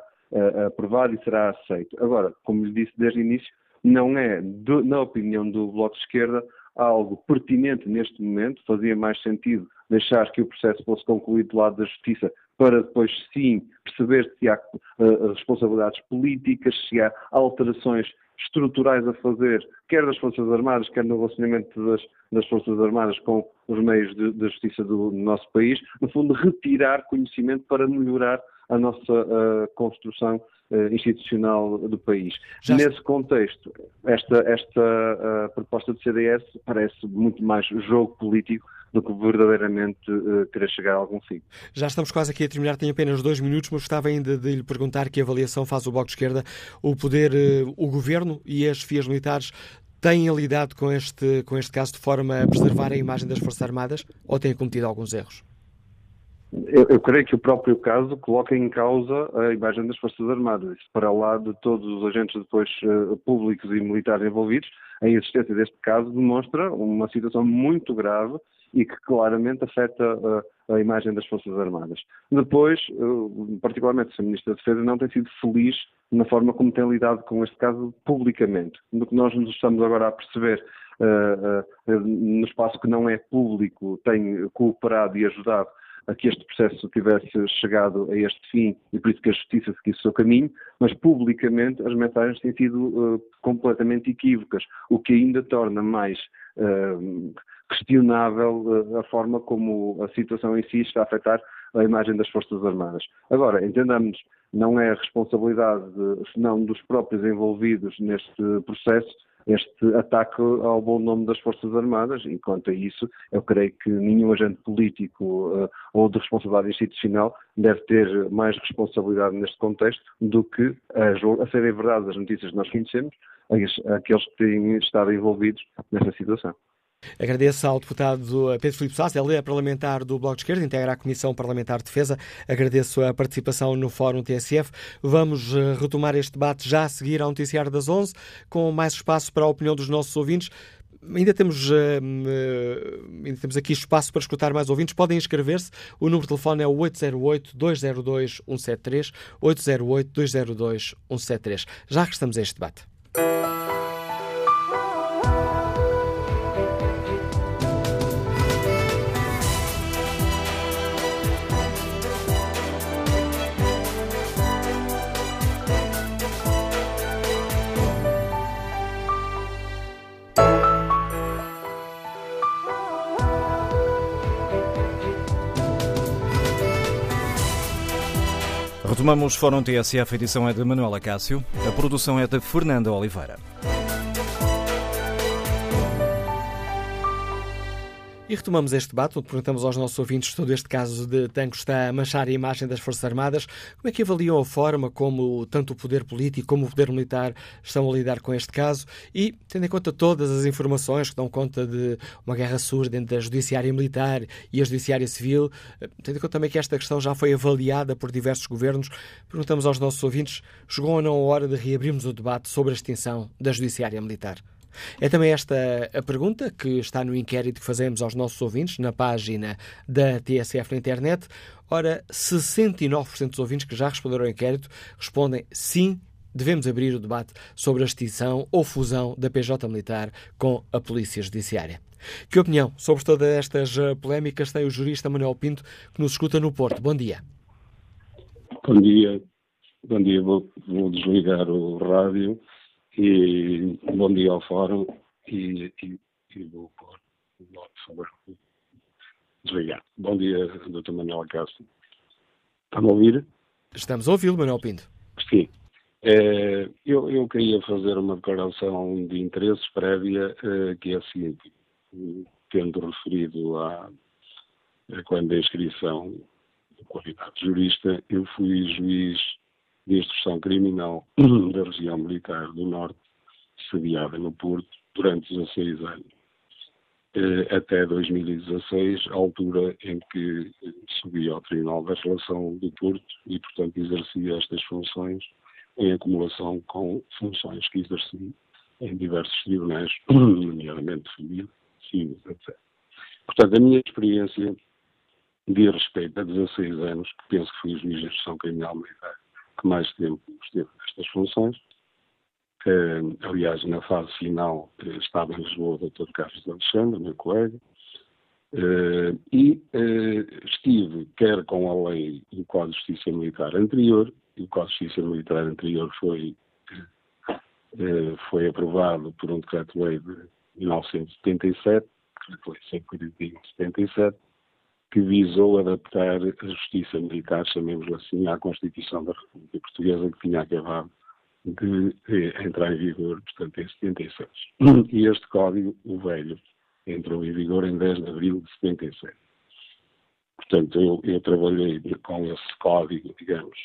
aprovada e será aceita. Agora, como lhe disse desde o início, não é, na opinião do Bloco de Esquerda, algo pertinente neste momento, fazia mais sentido deixar que o processo fosse concluído do lado da Justiça para depois sim perceber se há uh, responsabilidades políticas, se há alterações estruturais a fazer, quer das Forças Armadas, quer no relacionamento das, das Forças Armadas com os meios da justiça do, do, nosso país, no fundo retirar conhecimento para melhorar a nossa uh, construção uh, institucional do país. Já Nesse contexto, esta, esta uh, proposta do CDS parece muito mais jogo político do que verdadeiramente uh, querer chegar a algum fim. Já estamos quase aqui a terminar, tenho apenas dois minutos, mas gostava ainda de lhe perguntar que avaliação faz o Bloco de Esquerda, o poder, uh, o Governo e as FIAs militares têm lidado com este, com este caso de forma a preservar a imagem das Forças Armadas ou têm cometido alguns erros? Eu, eu, creio que o próprio caso coloca em causa a imagem das Forças Armadas. Para lá de todos os agentes depois uh, públicos e militares envolvidos, a existência deste caso demonstra uma situação muito grave e que claramente afeta uh, a imagem das Forças Armadas. Depois, uh, particularmente, o Sr. Ministro da Defesa não tem sido feliz na forma como tem lidado com este caso publicamente. Do que nós nos estamos agora a perceber no espaço que não é público, tem cooperado e ajudado a que este processo tivesse chegado a este fim e por isso que a Justiça seguisse o seu caminho, mas publicamente as mensagens têm sido uh, completamente equívocas, o que ainda torna mais uh, questionável uh, a forma como a situação em si está a afetar a imagem das Forças Armadas. Agora, entendamos, não é responsabilidade, senão dos próprios envolvidos neste processo, este ataque ao bom nome das Forças Armadas e quanto a isso eu creio que nenhum agente político uh, ou de responsabilidade institucional deve ter mais responsabilidade neste contexto do que a serem verdade as notícias que nós conhecemos aqueles que têm estado envolvidos nesta situação. Agradeço ao deputado Pedro Filipe Sá, ele é parlamentar do Bloco de Esquerda, integra a Comissão Parlamentar de Defesa. Agradeço a participação no Fórum TSF. Vamos eh, retomar este debate já a seguir ao Noticiário das 11, com mais espaço para a opinião dos nossos ouvintes. Ainda temos, uh, ainda temos aqui espaço para escutar mais ouvintes. Podem inscrever-se. O número de telefone é o 808-202-173. 808-202-173. Já restamos a este debate. Retomamos Fórum TSF, a edição é de Manuela Cássio, a produção é de Fernanda Oliveira. E retomamos este debate, onde perguntamos aos nossos ouvintes todo este caso de Tanco está a manchar a imagem das Forças Armadas. Como é que avaliam a forma como tanto o poder político como o poder militar estão a lidar com este caso? E, tendo em conta todas as informações que dão conta de uma guerra surda entre a Judiciária Militar e a Judiciária Civil, tendo em conta também que esta questão já foi avaliada por diversos governos, perguntamos aos nossos ouvintes: chegou ou não a hora de reabrirmos o debate sobre a extinção da Judiciária Militar? É também esta a pergunta que está no inquérito que fazemos aos nossos ouvintes na página da TSF na internet. Ora, 69% dos ouvintes que já responderam ao inquérito respondem sim, devemos abrir o debate sobre a extinção ou fusão da PJ Militar com a Polícia Judiciária. Que opinião sobre todas estas eh, polémicas tem o jurista Manuel Pinto, que nos escuta no Porto? Bom dia. Bom dia. Bom dia. Vou, vou desligar o rádio e bom dia ao fórum e, e, e vou pôr, favor, desligar. Bom dia, Dr. Manuel Acácio. Está-me a ouvir? Estamos a ouvi-lo, Manuel Pinto. Sim. É, eu, eu queria fazer uma declaração de interesses prévia, é, que é a seguinte, tendo referido a, a quando a inscrição de qualidade de jurista, eu fui juiz de Instrução Criminal da Região Militar do Norte, sediada no Porto, durante 16 anos. Eh, até 2016, a altura em que subi ao Tribunal da Relação do Porto e, portanto, exercia estas funções em acumulação com funções que exerci em diversos tribunais, nomeadamente civil, civil, etc. Portanto, a minha experiência de respeito a 16 anos, que penso que fui juiz de instrução criminal militar, que mais tempo esteve nestas funções, Uh, aliás, na fase final uh, estava em Lisboa o Dr. Carlos Alexandre, meu colega, uh, e estive quer com a lei do Código de Justiça Militar anterior, e o Código de Justiça Militar anterior foi, foi aprovado por um decreto-lei de 1977, decreto-lei 145 que visou adaptar a justiça militar, chamemos assim, à Constituição da República Portuguesa, que tinha acabado de eh, entrar em vigor, portanto, em 76. E este código, o velho, entrou em vigor em 10 de abril de 77. Portanto, eu, eu trabalhei com esse código, digamos,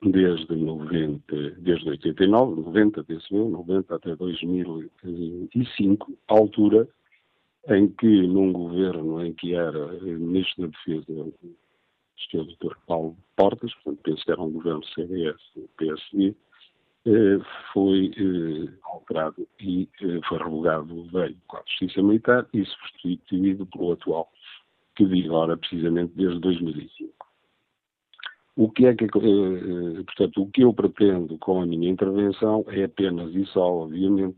desde 90, desde 89, 90, penso eu, 90 até 2005, altura em que, num governo em que era Ministro da Defesa o. Dr. Paulo Portas, portanto, penso que era um governo CDS-PSD, eh, foi eh, alterado e eh, foi revogado o velho Código de Justiça Militar e substituído pelo atual, que vigora precisamente desde 2005. O que é que, portanto, o que eu pretendo com a minha intervenção é apenas e só, obviamente,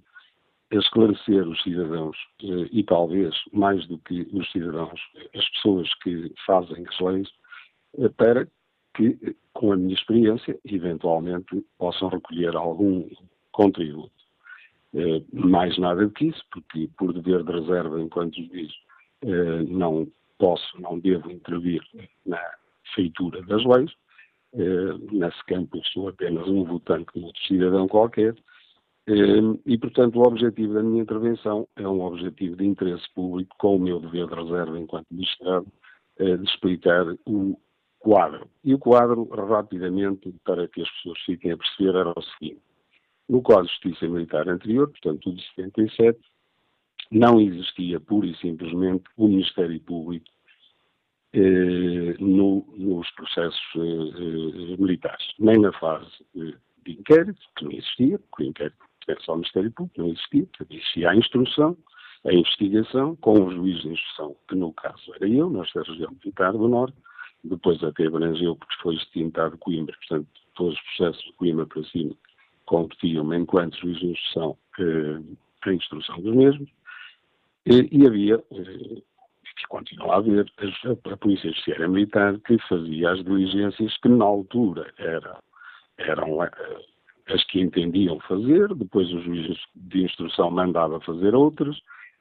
esclarecer os cidadãos e talvez mais do que os cidadãos, as pessoas que fazem as leis, para que, com a minha experiência, eventualmente possam recolher algum contributo. Eh, mais nada do que isso, porque por dever de reserva enquanto juiz eh, não posso, não devo intervir na feitura das leis. Eh, nesse campo sou apenas um votante como outro cidadão qualquer. E, portanto, o objetivo da minha intervenção é um objetivo de interesse público, com o meu dever de reserva enquanto magistrado, de explicar o quadro. E o quadro, rapidamente, para que as pessoas fiquem a perceber, era o seguinte. No Código de Justiça Militar anterior, portanto, o de 77, não existia pura e simplesmente o Ministério Público eh, no, nos processos eh, eh militares, nem na fase de, de inquérito, que não existia, porque o inquérito era só o Ministério Público, não existia, existia a instrução, a investigação, com o juiz de instrução, que no caso era eu, nesta região militar do Norte, depois até abrangeu, porque foi extintado Coimbra, portanto, todos os processos de Coimbra para cima competiam enquanto juiz de instrução eh, em instrução dos mesmos, e, havia, eh, que continua a haver, a, a Polícia Judiciária Militar que fazia as diligências que na altura era, eram eh, as que entendiam fazer, depois o juiz de instrução mandava fazer outras,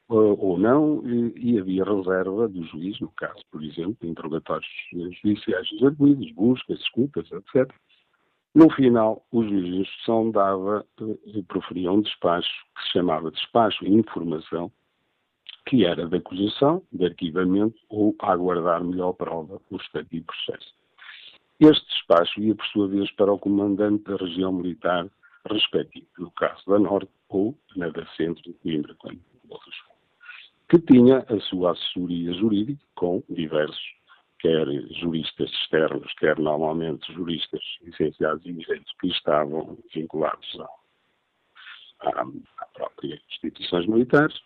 ou não, e, e, havia reserva do juiz, no caso, por exemplo, de interrogatórios judiciais dos buscas, escutas, etc. No final, o juiz de instrução dava, eh, proferia um despacho que se chamava despacho de informação, que era de acusação, de arquivamento ou aguardar melhor prova no respectivo processo. Este despacho ia, por sua vez, para o comandante da região militar respectiva, no caso da Norte ou na da Centro de Coimbra, quando outros que tinha a sua assessoria jurídica com diversos, quer juristas externos, quer normalmente juristas licenciados em direito que estavam vinculados à, à própria instituições militares,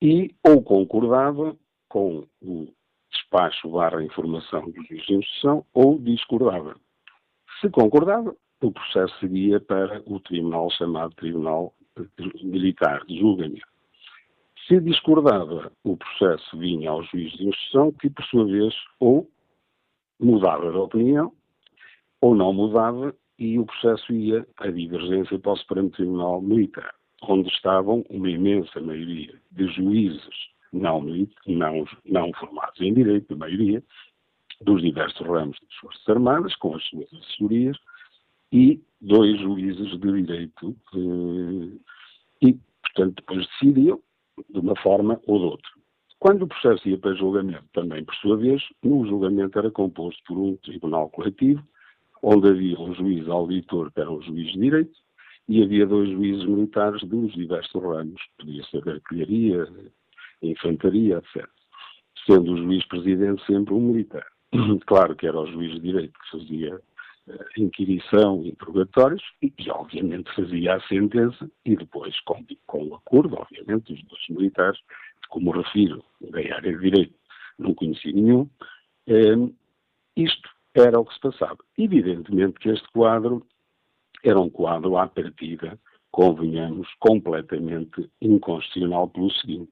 e ou concordava com o despacho barra informação do juiz de instrução ou discordava. Se concordava, o processo seguia para o tribunal chamado Tribunal Militar de Julgamento. Se discordava, o processo vinha ao juiz de instrução, que, por sua vez, ou mudava de opinião, ou não mudava, e o processo ia a divergência para o Supremo Tribunal Militar, onde estavam uma imensa maioria de juízes não, não, não formados em direito, a maioria, dos diversos ramos das Forças Armadas, com as suas assessorias, e dois juízes de direito, eh, e, portanto, depois decidiam de uma forma ou de outra. Quando o processo ia para julgamento, também por sua vez, o julgamento era composto por um tribunal coletivo, onde havia um juiz auditor que era um juiz de direito e havia dois juízes militares dos diversos ramos, podia ser artilharia, infantaria, etc. Sendo o juiz presidente sempre um militar. Claro que era o juiz de direito que fazia uh, inquirição, interrogatórios e, e, obviamente, fazia a sentença e depois, com, com o acordo, obviamente, dos dois militares, como refiro, da área de direito, não conheci nenhum, um, isto era o que se passava. Evidentemente que este quadro era um quadro à partida, convenhamos, completamente inconstitucional pelo seguinte.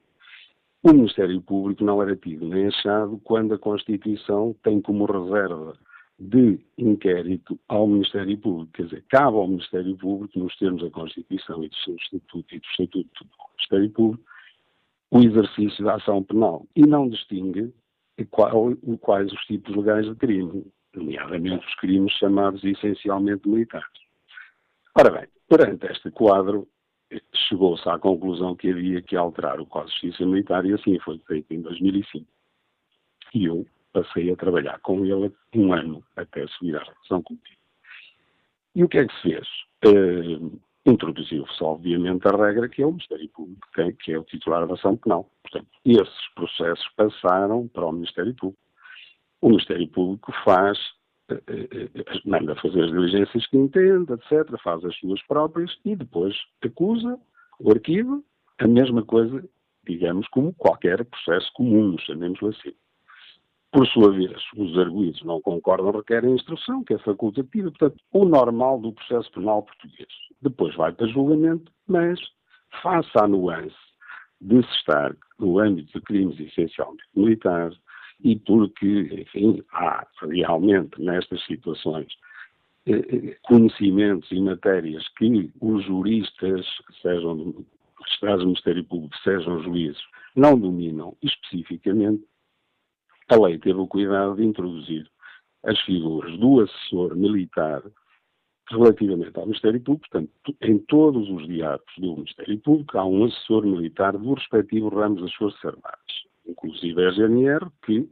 O Ministério Público não era tido nem achado quando a Constituição tem como reserva de inquérito ao Ministério Público. Quer dizer, cabe ao Ministério Público, nos termos da Constituição e do seu Estatuto e do Estatuto do Ministério Público, o exercício da ação penal e não distingue qual, quais os tipos legais de crime, nomeadamente os crimes chamados essencialmente militares. Ora bem, perante este quadro, chegou-se à conclusão que havia que alterar o Código de Justiça Militar e assim foi feito em 2005. E eu passei a trabalhar com ele um ano até subir à relação comigo. E o que é que se fez? Uh, introduziu-se, obviamente, a regra que é o Ministério Público, que, que é o titular da ação penal. Portanto, esses processos passaram para o Ministério Público. O Ministério Público faz, manda fazer as diligências que entende, etc., faz as suas próprias e depois acusa o arquivo, a mesma coisa, digamos, como qualquer processo comum, chamemos-lhe assim. Por sua vez, os arguídos não concordam, requerem instrução, que é facultativa. Portanto, o normal do processo penal português. Depois vai para julgamento, mas face à nuance de se estar no âmbito de crimes essencialmente militares e porque, enfim, há realmente nestas situações eh, eh, conhecimentos e matérias que os juristas, sejam magistrados do Ministério Público, sejam juízes, não dominam especificamente, a lei teve o cuidado de introduzir as figuras do assessor militar relativamente ao Ministério Público. Portanto, em todos os diários do Ministério Público há um assessor militar do respectivo ramo das Forças Armadas, inclusive a GNR, que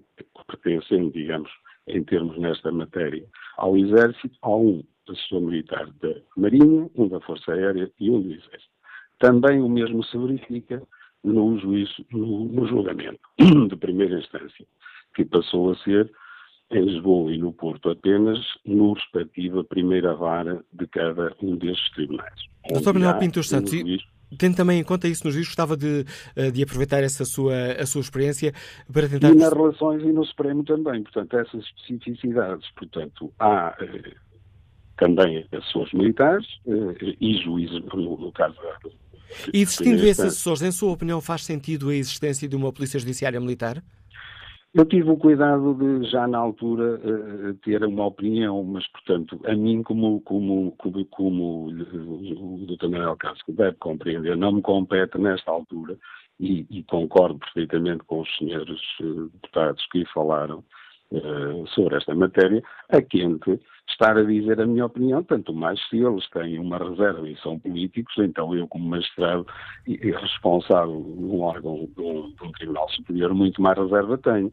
pertencem, digamos, em termos nesta matéria, ao Exército, há um assessor militar da Marinha, um da Força Aérea e um do Exército. Também o mesmo se verifica no juízo, no, no julgamento de primeira instância que passou a ser em Lisboa e no Porto apenas, no respectivo primeira vara de cada um destes tribunais. Doutor Manuel Pinto Santos, um tendo também em conta isso nos juízes, gostava de, eh, de aproveitar essa sua, a sua experiência para tentar... E nas relações e no Supremo também, portanto, essas especificidades, portanto, há eh, também assessores militares eh, e juízes, no, no caso da... E existindo esses assessores, em sua opinião, faz sentido a existência de uma polícia judiciária militar? Eu tive o cuidado de, já na altura, uh, ter uma opinião, mas, portanto, a mim, como, como, como, como o Dr. Manuel Casco deve compreender, não me compete nesta altura, e, e concordo perfeitamente com os senhores uh, deputados que falaram, uh, sobre esta matéria, a quente estar a dizer a minha opinião, tanto mais se eles têm uma reserva e são políticos, então eu, como magistrado e, responsável de um órgão de um, de um Tribunal Superior, muito mais reserva tenho.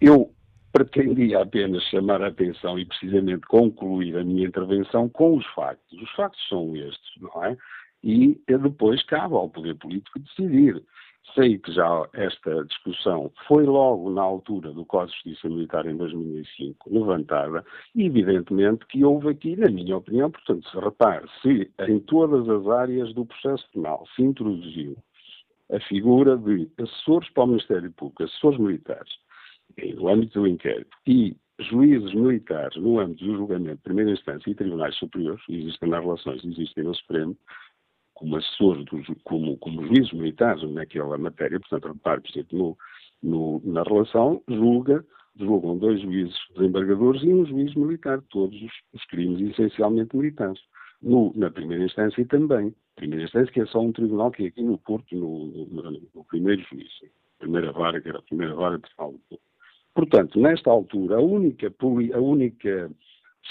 Eu pretendia apenas chamar a atenção e precisamente concluir a minha intervenção com os factos. Os factos são estes, não é? E depois cabe ao poder político decidir. Sei que já esta discussão foi logo na altura do Código de Justiça Militar em 2005 levantada e evidentemente que houve aqui, na minha opinião, portanto, se repare, se em todas as áreas do processo penal se introduziu a figura de assessores para o Ministério Público, assessores militares, no âmbito do inquérito, e juízes militares no âmbito do julgamento de primeira instância e tribunais superiores, existem nas relações, existem no Supremo, como assessores, como, como juízes militares naquela matéria, portanto, repare, por exemplo, no, no, na relação, julga, julgam dois juízes desembargadores e um juiz militar, todos os, os crimes essencialmente militares. No, na primeira instância também. Primeira instância que é só um tribunal que é aqui no Porto, no, no, no primeiro juízo. Primeira vara, que era a primeira vara de Porto. Portanto, nesta altura, a única, a única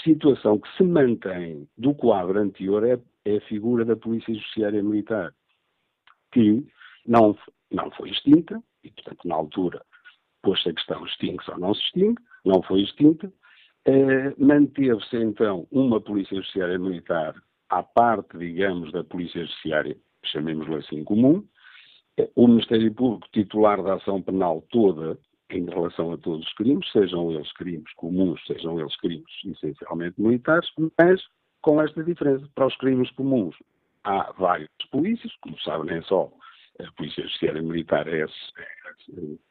situação que se mantém do quadro anterior é é a figura da Polícia Judiciária Militar, que não, não foi extinta, e portanto na altura pôs-se a questão extingue-se ou não se extingue, não foi extinta, Eh, Manteve-se então uma Polícia Judiciária Militar à parte, digamos, da Polícia Judiciária, chamemos-lhe assim, comum, o Ministério Público titular da ação penal toda em relação a todos os crimes, sejam eles crimes comuns, sejam eles crimes essencialmente militares, mas com esta diferença. Para os crimes comuns há várias polícias, como sabem, nem só a Polícia Judiciária Militar é, é, é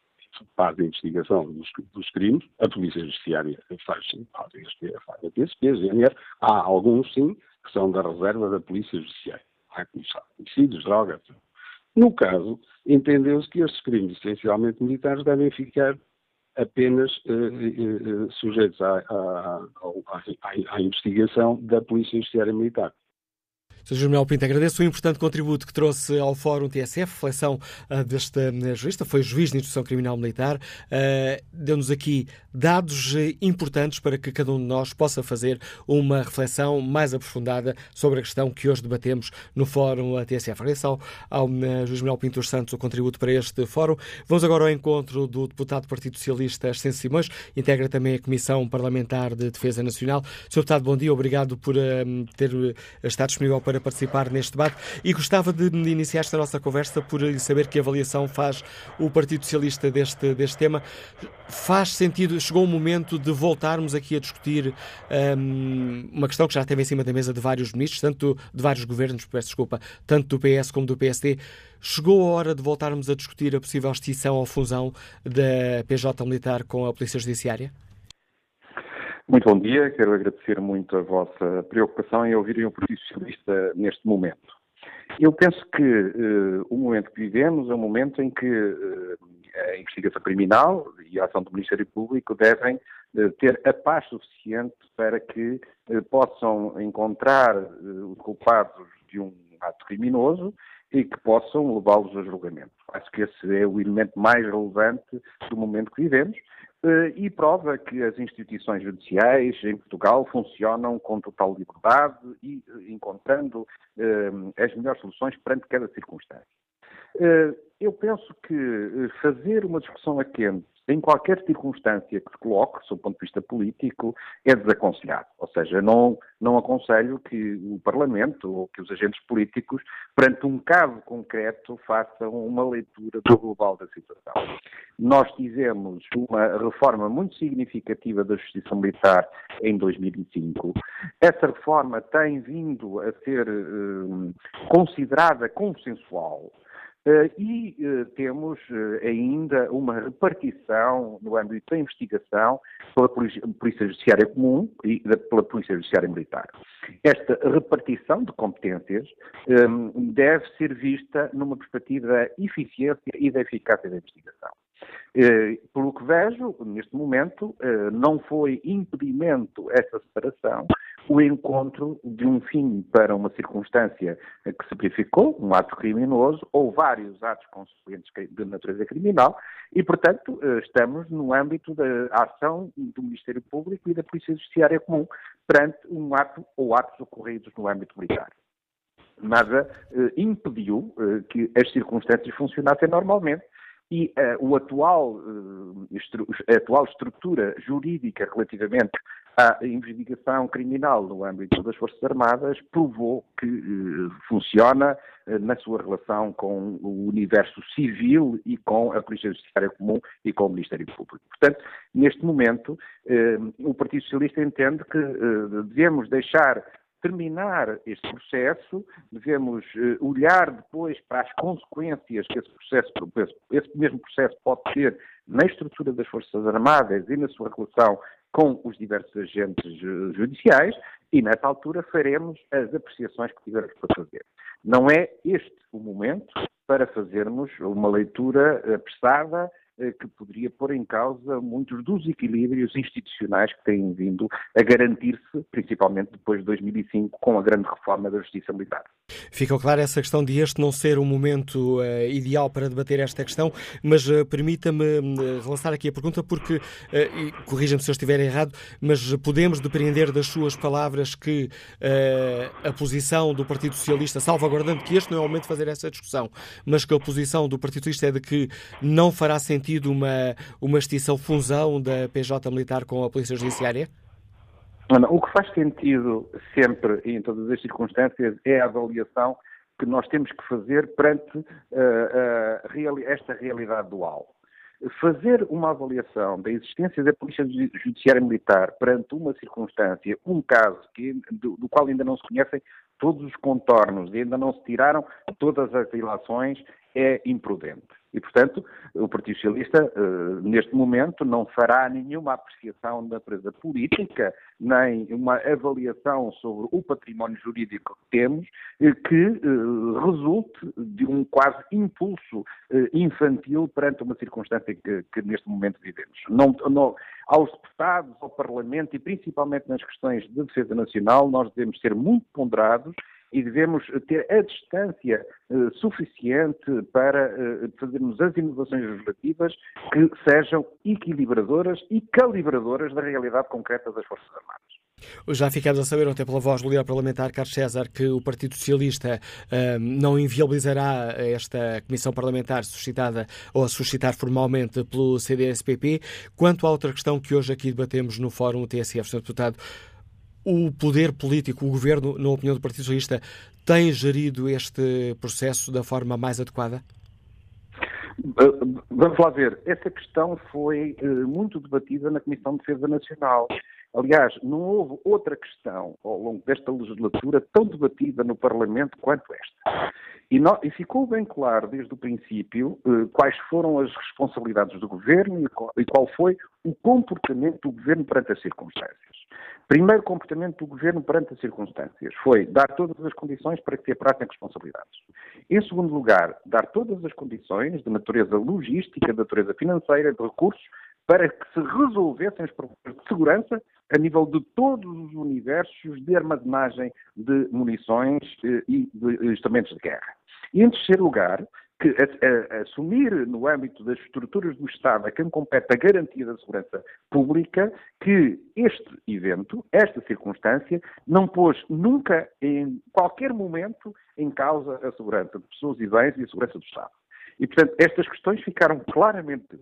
faz a investigação dos, dos, crimes, a Polícia Judiciária faz, faz, faz a PSP, GNR, há alguns, sim, que são da reserva da Polícia Judiciária. Há homicídios, drogas. No caso, entendeu-se que estes crimes essencialmente militares devem ficar apenas uh, uh, sujeitos à, à, à, à, investigação da Polícia Judiciária Militar. Sr. Manuel Pinto, agradeço o importante contributo que trouxe ao Fórum TSF, reflexão uh, desta uh, jurista, foi juiz de instrução criminal militar, uh, deu-nos aqui dados importantes para que cada um de nós possa fazer uma reflexão mais aprofundada sobre a questão que hoje debatemos no Fórum TSF. Agradeço ao, ao juiz Manuel Pinto dos Santos o contributo para este fórum. Vamos agora ao encontro do deputado do Partido Socialista, Ascenso Simões, integra também a Comissão Parlamentar de Defesa Nacional. Sr. Deputado, bom dia, obrigado por ter estado disponível para para participar neste debate e gostava de iniciar esta nossa conversa por saber que avaliação faz o Partido Socialista deste, deste tema. Faz sentido, chegou o momento de voltarmos aqui a discutir um, uma questão que já esteve em cima da mesa de vários ministros, tanto de vários governos, peço desculpa, tanto do PS como do PSD. Chegou a hora de voltarmos a discutir a possível extinção ou fusão da PJ Militar com a Polícia Judiciária? Muito bom dia, quero agradecer muito a vossa preocupação em ouvirem o Partido Socialista neste momento. Eu penso que uh, o momento que vivemos é um momento em que uh, a investigação criminal e a ação do Ministério Público devem uh, ter a paz suficiente para que possam encontrar os culpados de um ato criminoso e que possam levá-los a julgamento. Acho que esse é o elemento mais relevante do momento que vivemos e prova que as instituições judiciais em Portugal funcionam com total liberdade e eh, encontrando eh, as melhores soluções perante cada circunstância. Eu penso que fazer uma discussão a quente em qualquer circunstância que se coloque, sob o ponto de vista político, é desaconselhado. Ou seja, não, não aconselho que o Parlamento ou que os agentes políticos, perante um caso concreto, façam uma leitura do global da situação. Nós fizemos uma reforma muito significativa da Justiça Militar em 2005. Essa reforma tem vindo a ser eh, considerada consensual e uh, temos uh, ainda uma repartição no âmbito da investigação pela Polícia, Judiciária Comum e pela Polícia Judiciária Militar. Esta repartição de competências um, deve ser vista numa perspectiva da eficiência e da eficácia da investigação. Pelo que vejo, neste momento, não foi impedimento essa separação, o encontro de um fim para uma circunstância que se verificou, um ato criminoso, ou vários atos consequentes de natureza criminal, e, portanto, eh, estamos no âmbito da ação do Ministério Público e da Polícia Judiciária Comum perante um ato ou atos ocorridos no âmbito militar. Nada eh, impediu eh, que as circunstâncias funcionassem normalmente e uh, o atual, uh, a atual estrutura jurídica relativamente à investigação criminal no âmbito das Forças Armadas provou que uh, funciona na sua relação com o universo civil e com a Polícia Judiciária Comum e com o Ministério Público. Portanto, neste momento, o Partido Socialista entende que devemos deixar terminar este processo, devemos uh, olhar depois para as consequências que esse processo, esse mesmo processo pode ter na estrutura das Forças Armadas e na sua relação com os diversos agentes judiciais e nessa altura faremos as apreciações que tivermos para fazer. Não é este o momento para fazermos uma leitura apressada eh, que poderia pôr em causa muitos dos equilíbrios institucionais que têm vindo a garantir-se, principalmente depois de 2005, com a grande reforma da justiça militar. Fica claro essa questão de este não ser o momento uh, ideal para debater esta questão, mas uh, permita-me uh, relançar aqui a pergunta, porque, uh, corrija-me se eu estiver errado, mas podemos depreender das suas palavras que a posição do Partido Socialista, salvaguardando que este não é o momento de fazer essa discussão, mas que a posição do Partido Socialista é de que não fará sentido uma, uma extinção, fusão da PJ militar com a Polícia Judiciária? O que faz sentido sempre e em todas as circunstâncias é a avaliação que nós temos que fazer perante uh, uh, esta realidade dual. Fazer uma avaliação da existência da Polícia Judiciária Militar perante uma circunstância, um caso que, do, do qual ainda não se conhecem todos os contornos e ainda não se tiraram todas as ilações, é imprudente. E, portanto, o Partido Socialista, eh, neste momento, não fará nenhuma apreciação da natureza política, nem uma avaliação sobre o património jurídico que temos, eh, que eh, resulte de um quase impulso infantil perante uma circunstância que, que neste momento vivemos. Não, não, aos deputados, ao Parlamento e principalmente nas questões de defesa nacional, nós devemos ser muito ponderados e devemos ter a distância uh, suficiente para uh, fazermos as inovações legislativas que sejam equilibradoras e calibradoras da realidade concreta das Forças Armadas. Já ficamos a saber ontem pela voz do líder parlamentar Carlos César que o Partido Socialista uh, não inviabilizará esta comissão parlamentar suscitada ou a suscitar formalmente pelo CDS-PP. Quanto à outra questão que hoje aqui debatemos no Fórum TSF, Sr. Deputado, o poder político, o governo, na opinião do Partido Socialista, tem gerido este processo da forma mais adequada? Vamos lá ver. Essa questão foi eh, muito debatida na Comissão de Defesa Nacional. Aliás, não houve outra questão ao longo desta legislatura tão debatida no Parlamento quanto esta. E, e ficou bem claro desde o princípio eh, quais foram as responsabilidades do governo e qual, e qual foi o comportamento do governo perante as circunstâncias. Primeiro comportamento do governo perante as circunstâncias foi dar todas as condições para que se apurassem responsabilidades. Em segundo lugar, dar todas as condições de natureza logística, de natureza financeira, de recursos, para que se resolvessem os problemas de segurança a nível de todos os universos de armazenagem de munições eh, e de instrumentos de guerra. E em terceiro lugar, que a, a, assumir no âmbito das estruturas do Estado a quem compete a garantia da segurança pública que este evento, esta circunstância, não pôs nunca, em qualquer momento, em causa a segurança de pessoas e bens e a segurança do Estado. E, portanto, estas questões ficaram claramente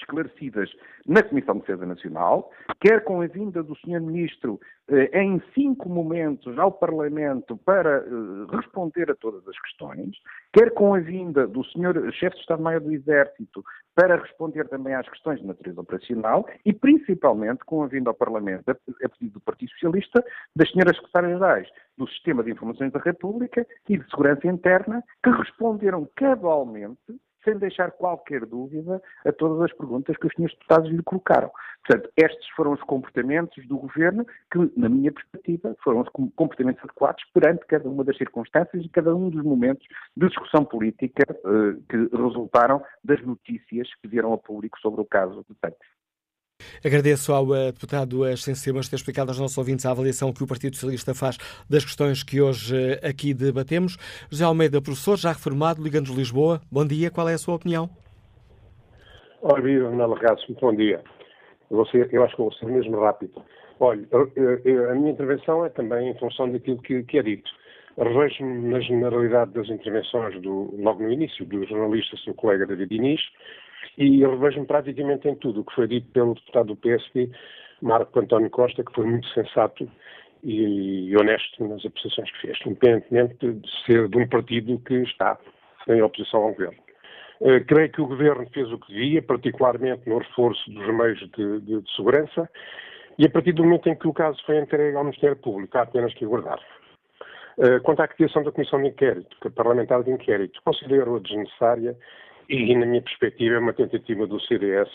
esclarecidas na Comissão de Defesa Nacional, quer com a vinda do Sr. Ministro eh, em cinco momentos ao Parlamento para eh, responder a todas as questões, quer com a vinda do Sr. Chefe de Estado-Maior do Exército para responder também às questões de natureza operacional e principalmente com a vinda ao Parlamento, a pedido do Partido Socialista, das Sras. Secretárias-Gerais do Sistema de Informações da República e de Segurança Interna, que responderam cabalmente sem deixar qualquer dúvida a todas as perguntas que os senhores deputados lhe colocaram. Portanto, estes foram os comportamentos do governo que, na minha perspectiva, foram os comportamentos adequados perante cada uma das circunstâncias e cada um dos momentos de discussão política eh, que resultaram das notícias que vieram a público sobre o caso Tanques. Agradeço ao uh, deputado Ascenso Simas ter explicado aos nossos ouvintes a avaliação que o Partido Socialista faz das questões que hoje uh, aqui debatemos. José Almeida, professor, já reformado, Ligando nos Lisboa. Bom dia, qual é a sua opinião? Olha, viva, Manuel muito bom dia. Eu, eu acho que vou ser mesmo rápido. Olha, a minha intervenção é também em função daquilo que, que é dito. Revejo-me na generalidade das intervenções, do, logo no início, do jornalista, seu colega David Inês, e eu revejo-me praticamente em tudo o que foi dito pelo deputado do PSD, Marco António Costa, que foi muito sensato e honesto nas apreciações que fez, independentemente de ser de um partido que está em oposição ao governo. Uh, creio que o governo fez o que devia, particularmente no reforço dos meios de, de, de, segurança, e a partir do momento em que o caso foi entregue ao Ministério Público, há apenas que aguardar. Uh, quanto à criação da Comissão de Inquérito, que parlamentar de inquérito, considero-a desnecessária e, na minha perspectiva, é uma tentativa do CDS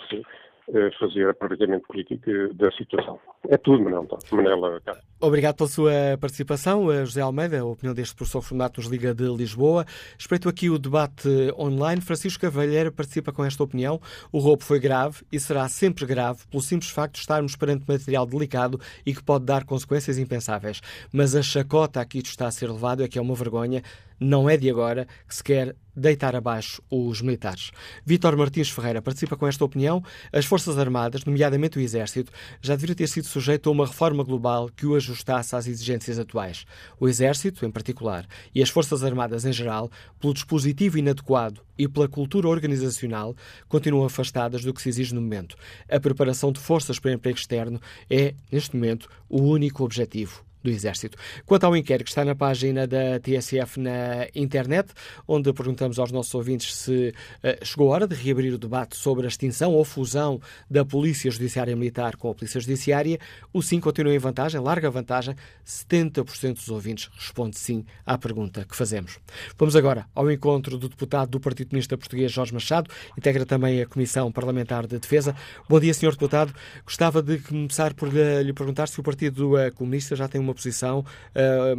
eh, fazer aproveitamento político da situação. É tudo, Manela. Manela Obrigado pela sua participação, eh, José Almeida. A opinião deste professor Formato nos Liga de Lisboa. Espreito aqui o debate online. Francisco Cavalheiro participa com esta opinião. O roubo foi grave e será sempre grave pelo simples facto de estarmos perante material delicado e que pode dar consequências impensáveis. Mas a chacota aqui está a ser levado é que é uma vergonha. Não é de agora que se quer deitar abaixo os militares. Vítor Martins Ferreira participa com esta opinião. As Forças Armadas, nomeadamente o Exército, já deveriam ter sido sujeito a uma reforma global que o ajustasse às exigências atuais. O Exército, em particular, e as Forças Armadas em geral, pelo dispositivo inadequado e pela cultura organizacional, continuam afastadas do que se exige no momento. A preparação de forças para emprego externo é, neste momento, o único objetivo do Exército. Quanto ao inquérito que está na página da TSF na internet, onde perguntamos aos nossos ouvintes se uh, chegou a hora de reabrir o debate sobre a extinção ou fusão da Polícia Judiciária Militar com a Polícia Judiciária, o sim continua em vantagem, larga vantagem. 70% dos ouvintes responde sim à pergunta que fazemos. Vamos agora ao encontro do deputado do Partido Comunista Português, Jorge Machado, integra também a Comissão Parlamentar de Defesa. Bom dia, Sr. Deputado. Gostava de começar por lhe, lhe perguntar se o Partido Comunista já tem uma posição,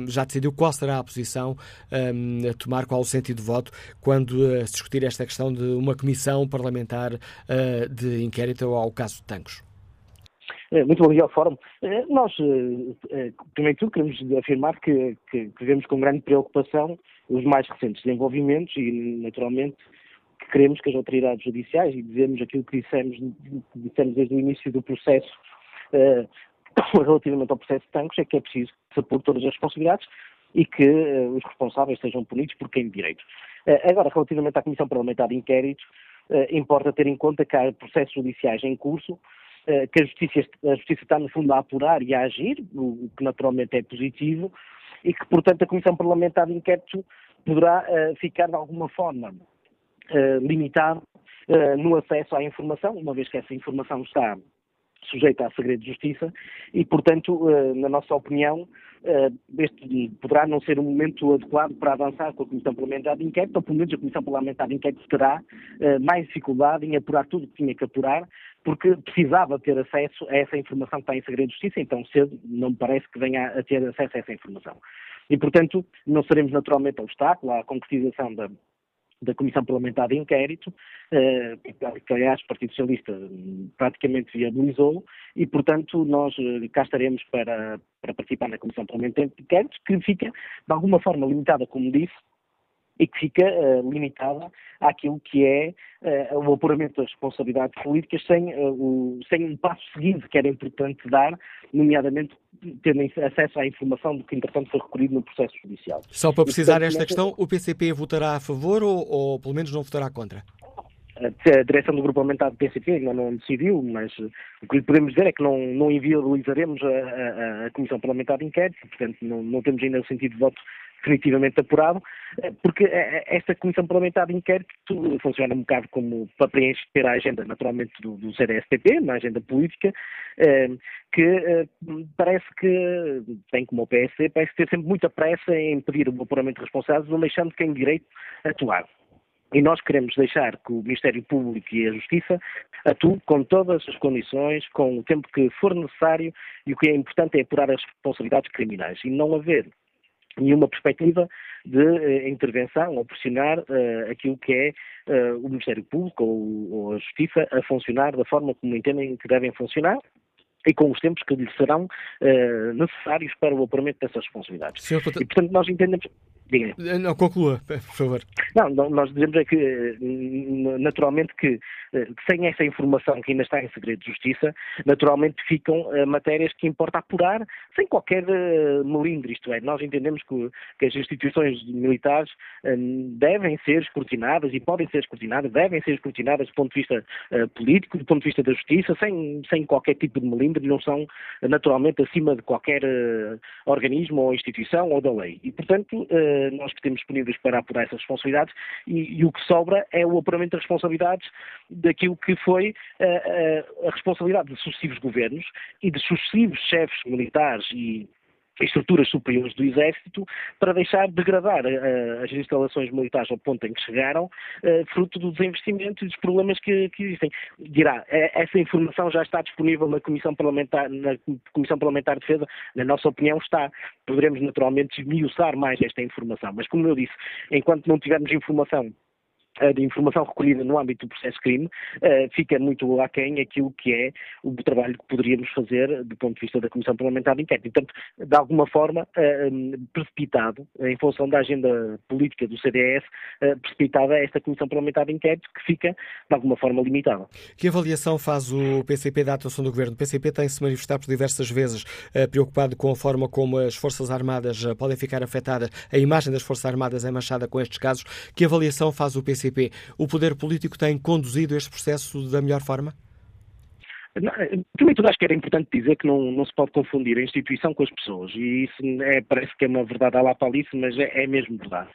já decidiu qual será a posição a tomar, qual o sentido de voto, quando eh, se discutir esta questão de uma comissão parlamentar eh, de inquérito ao caso de Tancos. Eh, muito bom dia ao Fórum. Nós, primeiro de tudo, queremos afirmar que, que, que, vemos com grande preocupação os mais recentes desenvolvimentos e, naturalmente, que queremos que as autoridades judiciais, e dizemos aquilo que dissemos, dissemos desde o início do processo relativamente ao processo de Tancos é que é preciso se por todas as responsabilidades e que uh, os responsáveis sejam punidos por quem de direito. Uh, agora, relativamente à Comissão Parlamentar de Inquérito, uh, importa ter em conta que há processos judiciais em curso, que a justiça, a justiça, está, no fundo, a apurar e a agir, o, que naturalmente é positivo, e que, portanto, a Comissão Parlamentar de Inquérito poderá ficar, de alguma forma, limitada no acesso à informação, uma vez que essa informação está sujeita a segredo de justiça e, portanto, eh, na nossa opinião, eh, este poderá não ser um momento adequado para avançar com a Comissão Parlamentar de Inquérito, ou pelo menos a Comissão Parlamentar de Inquérito terá eh, mais dificuldade em apurar tudo o que tinha que apurar, porque precisava ter acesso a essa informação que está em segredo de justiça, então cedo não me parece que venha a ter acesso a essa informação. E, portanto, não seremos naturalmente obstáculo à concretização da, da Comissão Parlamentar de Inquérito, eh, que aliás o Partido Socialista praticamente viabilizou, e portanto nós eh, cá estaremos para, para participar na Comissão Parlamentar de Inquérito, que fica de alguma forma limitada, como disse, e que fica uh, limitada àquilo que é uh, o apuramento das responsabilidades políticas sem, uh, o, sem um passo seguinte que era importante dar, nomeadamente tendo acesso à informação do que, entretanto, foi recolhido no processo judicial. Só para precisar esta questão, o PCP votará a favor ou, ou pelo menos não votará contra? A direção do grupo aumentado do PCP ainda não decidiu, mas o que lhe podemos dizer é que não, não inviabilizaremos a, a, a Comissão Parlamentar de Inquérito, portanto não, não temos ainda o sentido de voto definitivamente apurado, eh, porque eh, eh, esta Comissão Parlamentar de Inquérito funciona um bocado como para preencher a agenda, naturalmente, do, do CDSTP, na agenda política, que parece que tem como o PSD, parece ter sempre muita pressa em pedir o apuramento de responsáveis, não deixando quem direito atuar. E nós queremos deixar que o Ministério Público e a Justiça atuem com todas as condições, com o tempo que for necessário, e o que é importante é apurar as responsabilidades criminais e não haver nenhuma perspectiva de uh, intervenção ou pressionar uh, aquilo que é uh, o Ministério Público ou, ou, a Justiça a funcionar da forma como entendem que devem funcionar e com os tempos que lhes serão necessários para o apuramento dessas responsabilidades. Senhor, e, portanto, nós entendemos... Diga. Não, conclua, por favor. Não, nós dizemos é que, naturalmente, que sem essa informação que ainda está em segredo de justiça, naturalmente ficam matérias que importa apurar sem qualquer melindre, isto é, nós entendemos que, que as instituições militares devem ser escrutinadas e podem ser escrutinadas, devem ser escrutinadas do ponto de vista político, do ponto de vista da justiça, sem, sem qualquer tipo de melindre, não são naturalmente acima de qualquer organismo ou instituição ou da lei. E, portanto, nós que temos disponíveis para apurar essas responsabilidades e, e o que sobra é o apuramento das responsabilidades daquilo que foi a, eh, a, eh, a responsabilidade de sucessivos governos e de sucessivos chefes militares e estruturas superiores do Exército para deixar degradar uh, as instalações militares ao ponto em que chegaram, uh, fruto do desinvestimento e dos problemas que, que existem. Dirá, essa informação já está disponível na Comissão Parlamentar, na Comissão Parlamentar de Defesa, na nossa opinião está. Poderemos naturalmente esmiuçar mais esta informação, mas como eu disse, enquanto não tivermos informação de informação recolhida no âmbito do processo crime, uh, fica muito aquém aquilo que é o trabalho que poderíamos fazer do ponto de vista da Comissão Parlamentar de Inquérito. Portanto, de alguma forma, uh, precipitado, em função da agenda política do CDS, uh, precipitada esta Comissão Parlamentar de Inquérito, que fica, de alguma forma, limitada. Que avaliação faz o PCP da atuação do Governo? O PCP tem-se manifestado por diversas vezes preocupado com a forma como as Forças Armadas podem ficar afetadas, a imagem das Forças Armadas é manchada com estes casos. Que avaliação faz o PCP O poder político tem conduzido este processo da melhor forma? Primeiro tudo, acho que era importante dizer que não, não se pode confundir a instituição com as pessoas. E isso é, parece que é uma verdade à lá palice, mas é, é mesmo verdade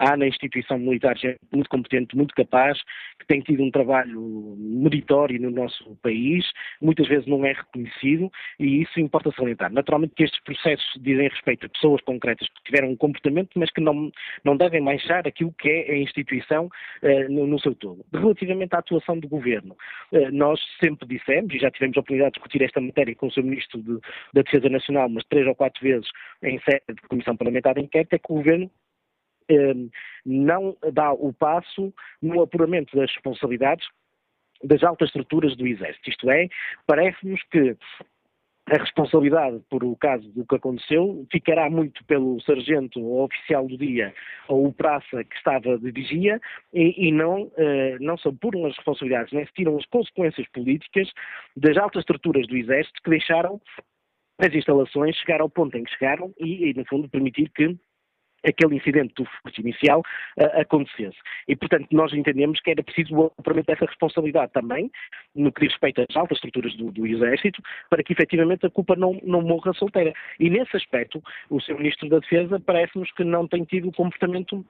há na instituição militar gente muito competente, muito capaz, que tem tido um trabalho meritório no nosso país, muitas vezes não é reconhecido e isso importa salientar. Naturalmente que estes processos dizem respeito a pessoas concretas que tiveram um comportamento, mas que não, não devem manchar aquilo que é a instituição uh, no, no, seu todo. Relativamente à atuação do governo, uh, nós sempre dissemos, e já tivemos a oportunidade de discutir esta matéria com o Sr. Ministro de, da Defesa Nacional, mas três ou quatro vezes em sede de Comissão Parlamentar de Inquérito, é que o governo não dá o passo no apuramento das responsabilidades das altas estruturas do Exército. Isto é, parece-nos que a responsabilidade por o caso do que aconteceu ficará muito pelo sargento ou oficial do dia ou o praça que estava de vigia e, e não, eh, não se apuram as responsabilidades, nem se tiram as consequências políticas das altas estruturas do Exército que deixaram as instalações chegar ao ponto em que chegaram e, e no fundo, permitir que aquele incidente do furto inicial uh, acontecesse. E, portanto, nós entendemos que era preciso o apuramento dessa responsabilidade também, no que diz respeito às altas estruturas do, do Exército, para que efetivamente a culpa não, não morra solteira. E nesse aspecto, o Sr. Ministro da Defesa parece-nos que não tem tido o comportamento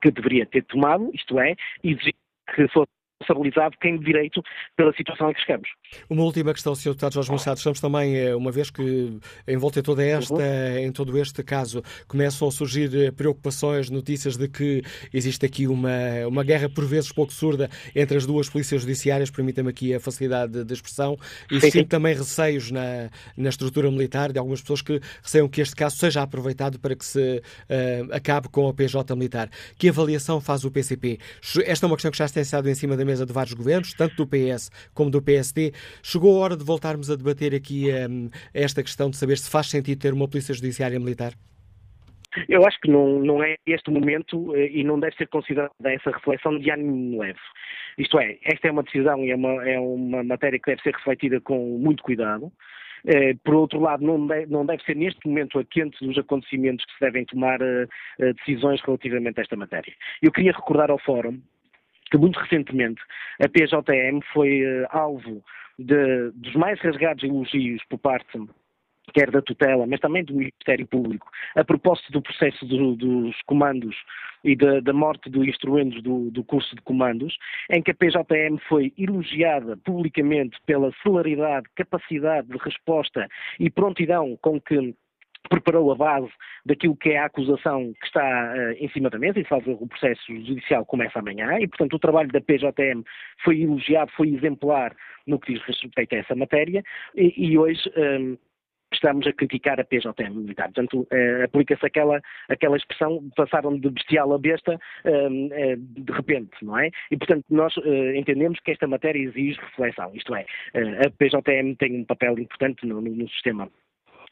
que deveria ter tomado, isto é, exigir que fosse responsabilizado de direito pela situação em que chegamos. Uma última questão, Sr. Deputado Jorge Machado. Estamos também, eh, uma vez que em volta de toda esta, uhum. em todo este caso, começam a surgir eh, preocupações, notícias de que existe aqui uma, uma guerra por vezes pouco surda entre as duas polícias judiciárias, permita-me aqui a facilidade de expressão. Existem também receios na, na estrutura militar de algumas pessoas que receiam que este caso seja aproveitado para que se uh, acabe com a PJ militar. Que avaliação faz o PCP? Esta é uma questão que já tem estado em cima da mesa de vários governos, tanto do PS como do PSD. Chegou a hora de voltarmos a debater aqui um, esta questão de saber se faz sentido ter uma polícia judiciária militar? Eu acho que não, não é este o momento eh, e não deve ser considerada essa reflexão de ânimo leve. Isto é, esta é uma decisão e é uma, é uma matéria que deve ser refletida com muito cuidado. Eh, por outro lado, não deve, não deve, ser neste momento a quente dos acontecimentos que se devem tomar uh, decisões relativamente a esta matéria. Eu queria recordar ao Fórum que muito recentemente a PJM foi uh, alvo de, dos mais rasgados elogios por parte quer da tutela, mas também do Ministério Público, a propósito do processo do, dos comandos e da, da morte do instrumentos do, do, curso de comandos, em que a PJM foi elogiada publicamente pela celeridade, capacidade de resposta e prontidão com que preparou a base daquilo que é a acusação que está uh, em cima da mesa, e salvo o processo judicial começa amanhã, e portanto o trabalho da PJM foi elogiado, foi exemplar no que diz respeito a essa matéria, e, e hoje um, ehm, estamos a criticar a PJM militar. Portanto, uh, aplica-se aquela, aquela expressão, passaram de bestial a besta uh, uh, de repente, não é? E, portanto, nós entendemos que esta matéria exige reflexão, isto é, a PJM tem um papel importante no, no, no sistema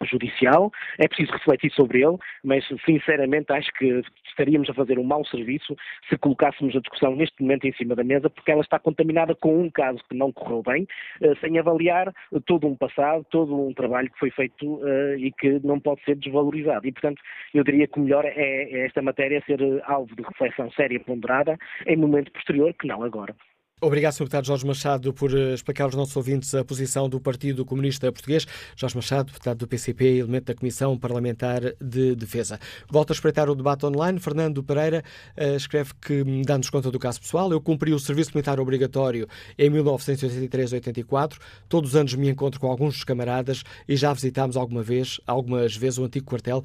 judicial, é preciso refletir sobre ele, mas sinceramente acho que estaríamos a fazer um mau serviço se colocássemos a discussão neste momento em cima da mesa, porque ela está contaminada com um caso que não correu bem, eh, sem avaliar todo um passado, todo um trabalho que foi feito eh, e que não pode ser desvalorizado. E, portanto, eu diria que o melhor é, é esta matéria ser alvo de reflexão séria e ponderada em momento posterior, que não agora. Obrigado, Sr. Deputado Jorge Machado, por eh, explicar aos nossos ouvintes a posição do Partido Comunista Português. Jorge Machado, deputado do PCP, elemento da Comissão Parlamentar de Defesa. Volto a espreitar o debate online. Fernando Pereira uh, escreve que, hum, dando-nos conta do caso pessoal, eu cumpri o serviço militar obrigatório em 1983-84. Todos os anos me encontro com alguns dos camaradas e já visitámos alguma vez, algumas vezes o antigo quartel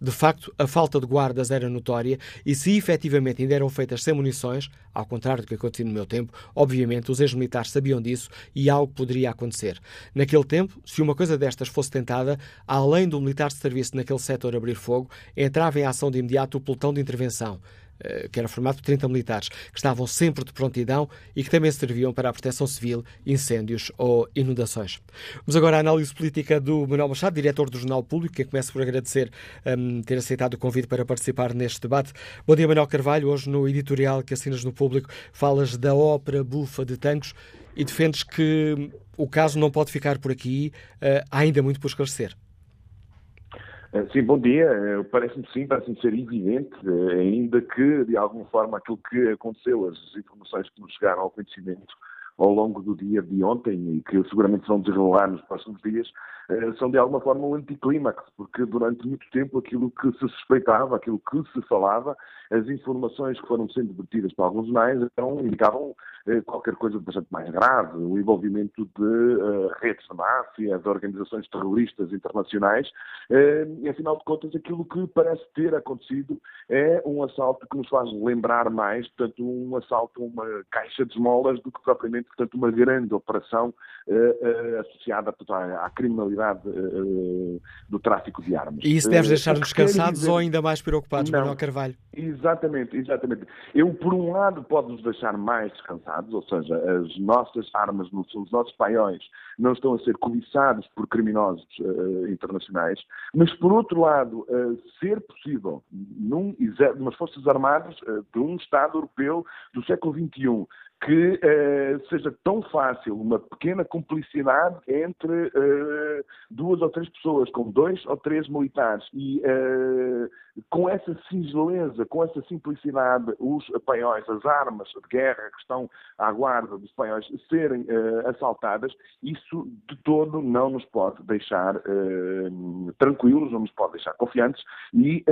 de facto, a falta de guardas era notória e se efetivamente ainda eram feitas sem munições, ao contrário do que aconteceu no meu tempo, obviamente os ex-militares sabiam disso e algo poderia acontecer. Naquele tempo, se uma coisa destas fosse tentada, além do militar de serviço naquele setor abrir fogo, entrava em ação de imediato o pelotão de intervenção. Eh, que era formado por 30 militares, que estavam sempre de prontidão e que também serviam para a proteção civil, incêndios ou inundações. Vamos agora à análise política do Manuel Machado, diretor do Jornal Público, que começo por agradecer um, ter aceitado o convite para participar neste debate. Bom dia, Manuel Carvalho. Hoje, no editorial que assinas no Público, falas da ópera bufa de tanques e defendes que o caso não pode ficar por aqui, uh, ainda muito por esclarecer. Eh, sim, bom dia. Eh, parece-me sim, parece-me ser evidente, eh, ainda que, de alguma forma, aquilo que aconteceu, as informações que nos chegaram ao conhecimento ao longo do dia de ontem e que seguramente vão desenrolar nos próximos dias, são de alguma forma um anticlímax, porque durante muito tempo aquilo que se suspeitava, aquilo que se falava, as informações que foram sendo debatidas por alguns jornais então, indicavam eh, qualquer coisa bastante mais grave, o envolvimento de uh, redes de máfia, de organizações terroristas internacionais, e afinal de contas aquilo que parece ter acontecido é um assalto que nos faz lembrar mais, portanto, um assalto uma caixa de esmolas do que propriamente, portanto, uma grande operação uh, associada portanto, à, à, criminalidade do tráfico de armas. E isso deve deixar-nos cansados dizer... ou ainda mais preocupados, Não, Manuel Carvalho? Exatamente, exatamente. Eu, por um lado, pode nos deixar mais descansados, ou seja, as nossas armas, os nossos paióis, não estão a ser cobiçados por criminosos uh, internacionais, mas, por outro lado, uh, ser possível, num, numas Forças Armadas uh, de um Estado europeu do século XXI, que eh, seja tão fácil uma pequena cumplicidade entre eh, duas ou três pessoas, com dois ou três militares, e eh, com essa singeleza, com essa simplicidade, os paióis, as armas de guerra que estão à guarda dos paióis serem assaltadas, isso de todo não nos pode deixar tranquilos, não nos pode deixar confiantes, e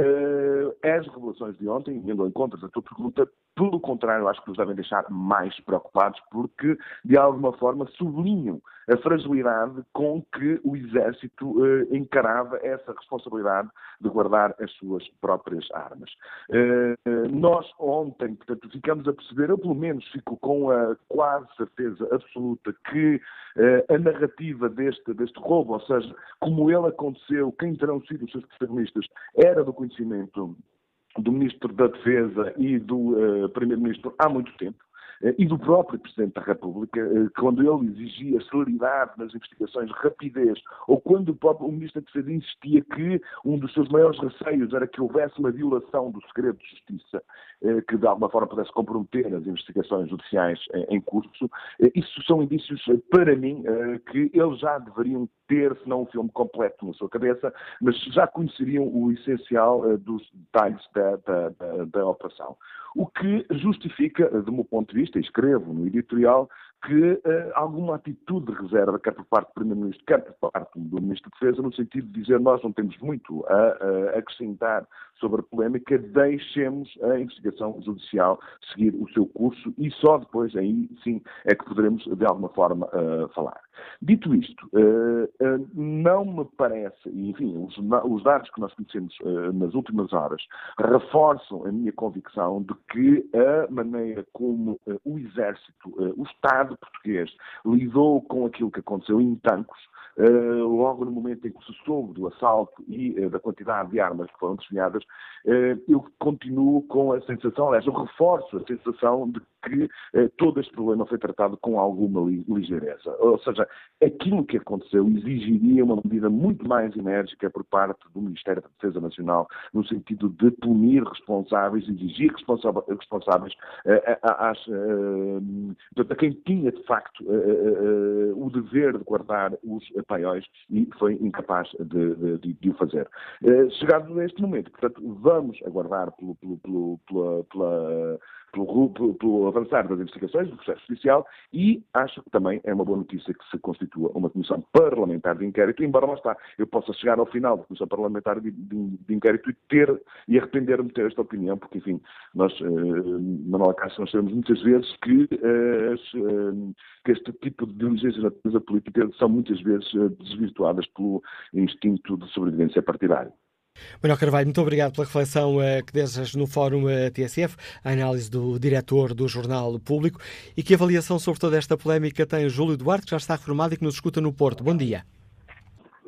as revelações de ontem, indo ao encontro da tua pergunta, pelo contrário, acho que nos devem deixar mais preocupados, porque, de alguma forma, sublinham a fragilidade com que o Exército eh, encarava essa responsabilidade de guardar as suas próprias armas. Eh, nós, ontem, portanto, ficamos a perceber, eu pelo menos fico com a quase certeza absoluta que eh, a narrativa deste, deste roubo, ou seja, como ele aconteceu, quem terão sido os seus protagonistas, era do conhecimento do Ministro da Defesa e do uh, Primeiro-Ministro há muito tempo. Eh, e do próprio Presidente da República, eh, quando ele exigia celeridade nas investigações, rapidez, ou quando o próprio Ministro da Defesa insistia que um dos seus maiores receios era que houvesse uma violação do segredo de justiça, eh, que de alguma forma pudesse comprometer as investigações judiciais em curso, isso são indícios, para mim, que eles já deveriam ter, se não um filme completo na sua cabeça, mas já conheceriam o essencial dos detalhes da, da, da, da operação. O que justifica, do meu ponto de vista, e escrevo no editorial, que uh, alguma atitude de reserva, quer por parte do Primeiro-Ministro, quer por parte do Ministro da Defesa, no sentido de dizer nós não temos muito a, a acrescentar sobre a polémica, deixemos a investigação judicial seguir o seu curso e só depois aí sim é que poderemos de alguma forma uh, falar. Dito isto, uh, não me parece, enfim, os, os, dados que nós conhecemos nas últimas horas reforçam a minha convicção de que a maneira como o Exército, o Estado, português lidou com aquilo que aconteceu em Tancos, uh, logo no momento em que se soube do assalto e uh, da quantidade de armas que foram desviadas, uh, eu continuo com a sensação, aliás, eu reforço a sensação de que todo este problema foi tratado com alguma ligeireza. Ou seja, aquilo que aconteceu exigiria uma medida muito mais enérgica por parte do Ministério da Defesa Nacional, no sentido de punir responsáveis, exigir responsáveis às, a quem tinha, de facto, o dever de guardar os paióis e foi incapaz de, de, de o fazer. Eh, chegado neste momento, portanto, vamos aguardar pelo, pelo, pelo, pela, pela pelo, pelo, pelo, avançar das investigações do processo judicial e acho que também é uma boa notícia que se constitua uma comissão parlamentar de inquérito, embora lá está, eu possa chegar ao final da comissão parlamentar de, de, de inquérito e ter e arrepender-me de ter esta opinião, porque enfim, nós, eh, Manuel Castro, nós sabemos muitas vezes que, eh, eh, que este tipo de diligências na política são muitas vezes eh, desvirtuadas pelo instinto de sobrevivência partidária. Manuel Carvalho, muito obrigado pela reflexão uh, que deixas no Fórum uh, TSF, a análise do diretor do Jornal Público e que avaliação sobre toda esta polémica tem Júlio Duarte, que já está reformado e que nos escuta no Porto. Bom dia.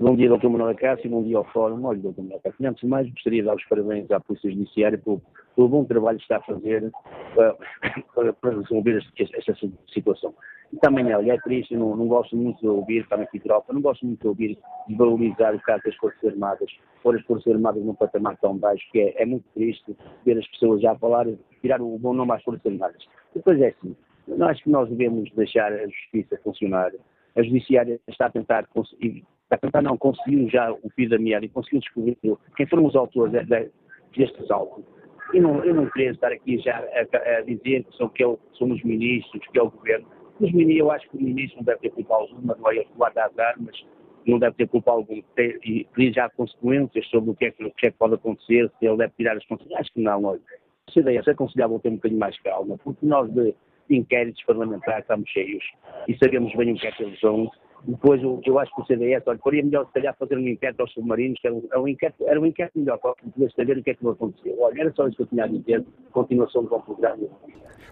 Bom dia, Dr. Manuel Cássio, bom dia ao Fórum. Olha, Dr. Manuel Cássio, antes de mais, gostaria de dar os parabéns à Polícia Judiciária pelo, pelo bom trabalho que está a fazer para, para resolver esta situação. E também, olha, é triste, não, não gosto muito de ouvir, também aqui tropa, não gosto muito de ouvir desvalorizar o caso das Forças Armadas, pôr as Forças Armadas num patamar tão baixo, que é, é muito triste ver as pessoas já falar, tirar o bom nome às Forças Armadas. Depois é assim, acho que nós devemos deixar a justiça funcionar. A judiciária está a tentar está a tentar não, conseguiu já o fio da meada e conseguiu descobrir quem foram os autores deste assalto. Eu não, eu não queria estar aqui já a, a dizer que são, que é o, somos ministros, que é o governo. Mas eu acho que o ministro não deve ter culpa alguma, não é ele que guarda as armas, não deve ter culpa alguma e pedir já consequências sobre o que, é que, o que é que pode acontecer, se ele deve tirar as consequências. Acho que não, olha. Se ideia é aconselhável ter um bocadinho mais calma, porque nós de inquéritos parlamentares estamos cheios e sabemos bem o que é que eles são depois, eu, eu acho que o CDS, olha, faria melhor, se calhar, fazer um inquérito aos submarinos, que era um, era um, inquérito, era um inquérito melhor, para poder saber o que é que não aconteceu. Olha, era só isso que eu tinha a dizer. Continuação do bom programa.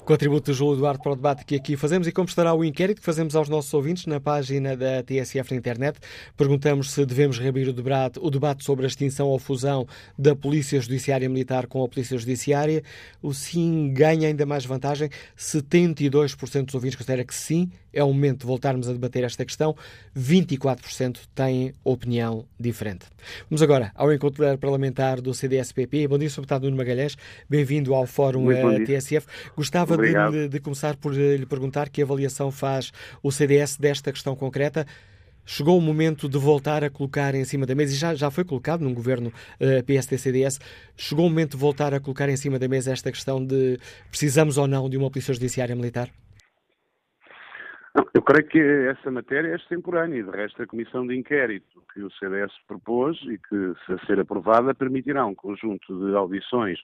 Contributo de João Eduardo para o debate que aqui fazemos e como estará o inquérito que fazemos aos nossos ouvintes na página da TSF na internet. Perguntamos se devemos reabrir o debate, o debate sobre a extinção ou fusão da Polícia Judiciária Militar com a Polícia Judiciária. O sim ganha ainda mais vantagem. 72% dos ouvintes considera que sim, é o momento de voltarmos a debater esta questão. 24% têm opinião diferente. Vamos agora ao encontro parlamentar do CDS-PP. Bom dia, Sr. Deputado Nuno Magalhães. Bem-vindo ao Fórum eh, TSF. Gostava de, de, começar por eh, lhe perguntar que avaliação faz o CDS desta questão concreta. Chegou o momento de voltar a colocar em cima da mesa, e já, já foi colocado num governo uh, eh, PSD-CDS, chegou o momento de voltar a colocar em cima da mesa esta questão de precisamos ou não de uma polícia judiciária militar? Eu creio que essa matéria é extemporânea e, de resto, a comissão de inquérito que o CDS propôs e que, se a ser aprovada, permitirá um conjunto de audições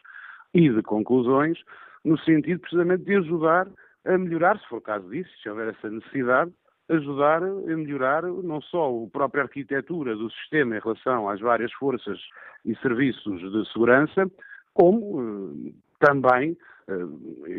e de conclusões no sentido precisamente de ajudar a melhorar, se for o caso disso, se houver essa necessidade, ajudar a melhorar não só a própria arquitetura do sistema em relação às várias forças e serviços de segurança, como eh, também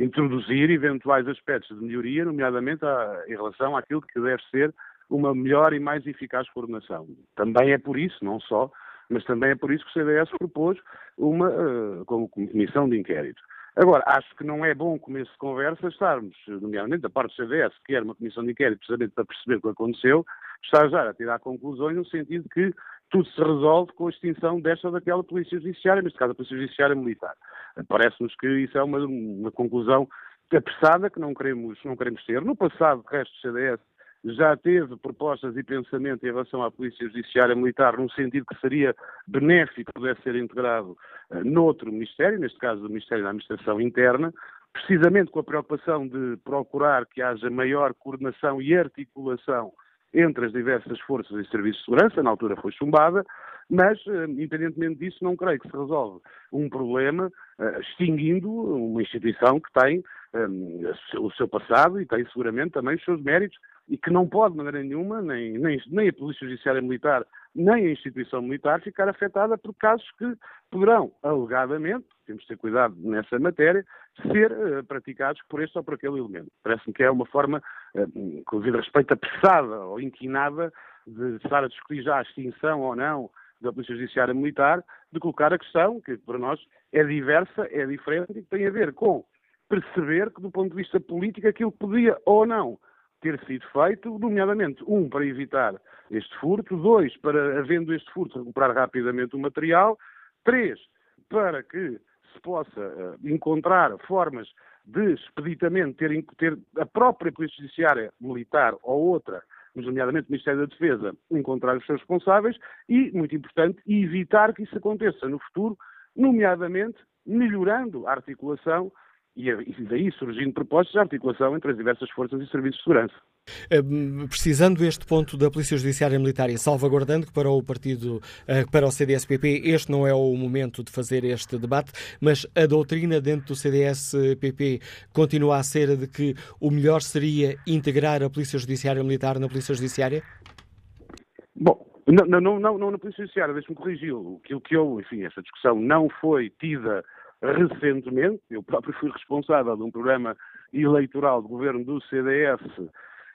introduzir eventuais aspectos de melhoria, nomeadamente a, em relação àquilo que deve ser uma melhor e mais eficaz coordenação. Também é por isso, não só, mas também é por isso que o CDS propôs uma uh, como comissão de inquérito. Agora, acho que não é bom começo de conversa estarmos, nomeadamente da parte do CDS, que era uma comissão de inquérito precisamente para perceber o que aconteceu, estar já a tirar conclusões no sentido que tudo se resolve com a extinção desta ou daquela polícia judiciária, neste caso a polícia judiciária militar. Parece-nos que isso é uma, uma conclusão apressada que não queremos, não queremos ter. No passado, o resto do CDS já teve propostas e pensamento em relação à Polícia Judiciária Militar, no sentido que seria benéfico que pudesse ser integrado uh, noutro Ministério, neste caso o Ministério da Administração Interna, precisamente com a preocupação de procurar que haja maior coordenação e articulação entre as diversas forças e serviços de segurança, na altura foi chumbada, mas, eh, independentemente disso, não creio que se resolve um problema uh, extinguindo uma instituição que tem um, o seu passado e tem seguramente também os seus méritos e que não pode, de maneira nenhuma, nem, nem, nem a Polícia Judiciária Militar, nem a instituição militar, ficar afetada por casos que poderão, alegadamente, temos de ter cuidado nessa matéria, ser uh, praticados por este ou por aquele elemento. Parece-me que é uma forma, uh, com devido respeito, apressada ou inquinada de estar a discutir já a extinção ou não da Polícia Judiciária Militar, de colocar a questão, que para nós é diversa, é diferente e que tem a ver com perceber que, do ponto de vista político, aquilo podia ou não ter sido feito, nomeadamente, um, para evitar este furto, dois, para, havendo este furto, recuperar rapidamente o material, três, para que se possa uh, encontrar formas de expeditamente ter, ter a própria Polícia Judiciária Militar ou outra, nomeadamente o Ministério da Defesa, encontrar os seus responsáveis e, muito importante, evitar que isso aconteça no futuro, nomeadamente melhorando a articulação e, daí surgindo propostas de articulação entre as diversas forças e serviços de segurança. Hum, precisando este ponto da Polícia Judiciária Militar e salvaguardando que para o partido, eh, para o CDS-PP, este não é o momento de fazer este debate, mas a doutrina dentro do CDS-PP continua a ser a de que o melhor seria integrar a Polícia Judiciária Militar na Polícia Judiciária? Bom, não, não, não, não na Polícia Judiciária, deixe-me corrigi-lo. Aquilo que eu, enfim, essa discussão não foi tida recentemente, eu próprio fui responsável de um programa eleitoral do governo do CDS,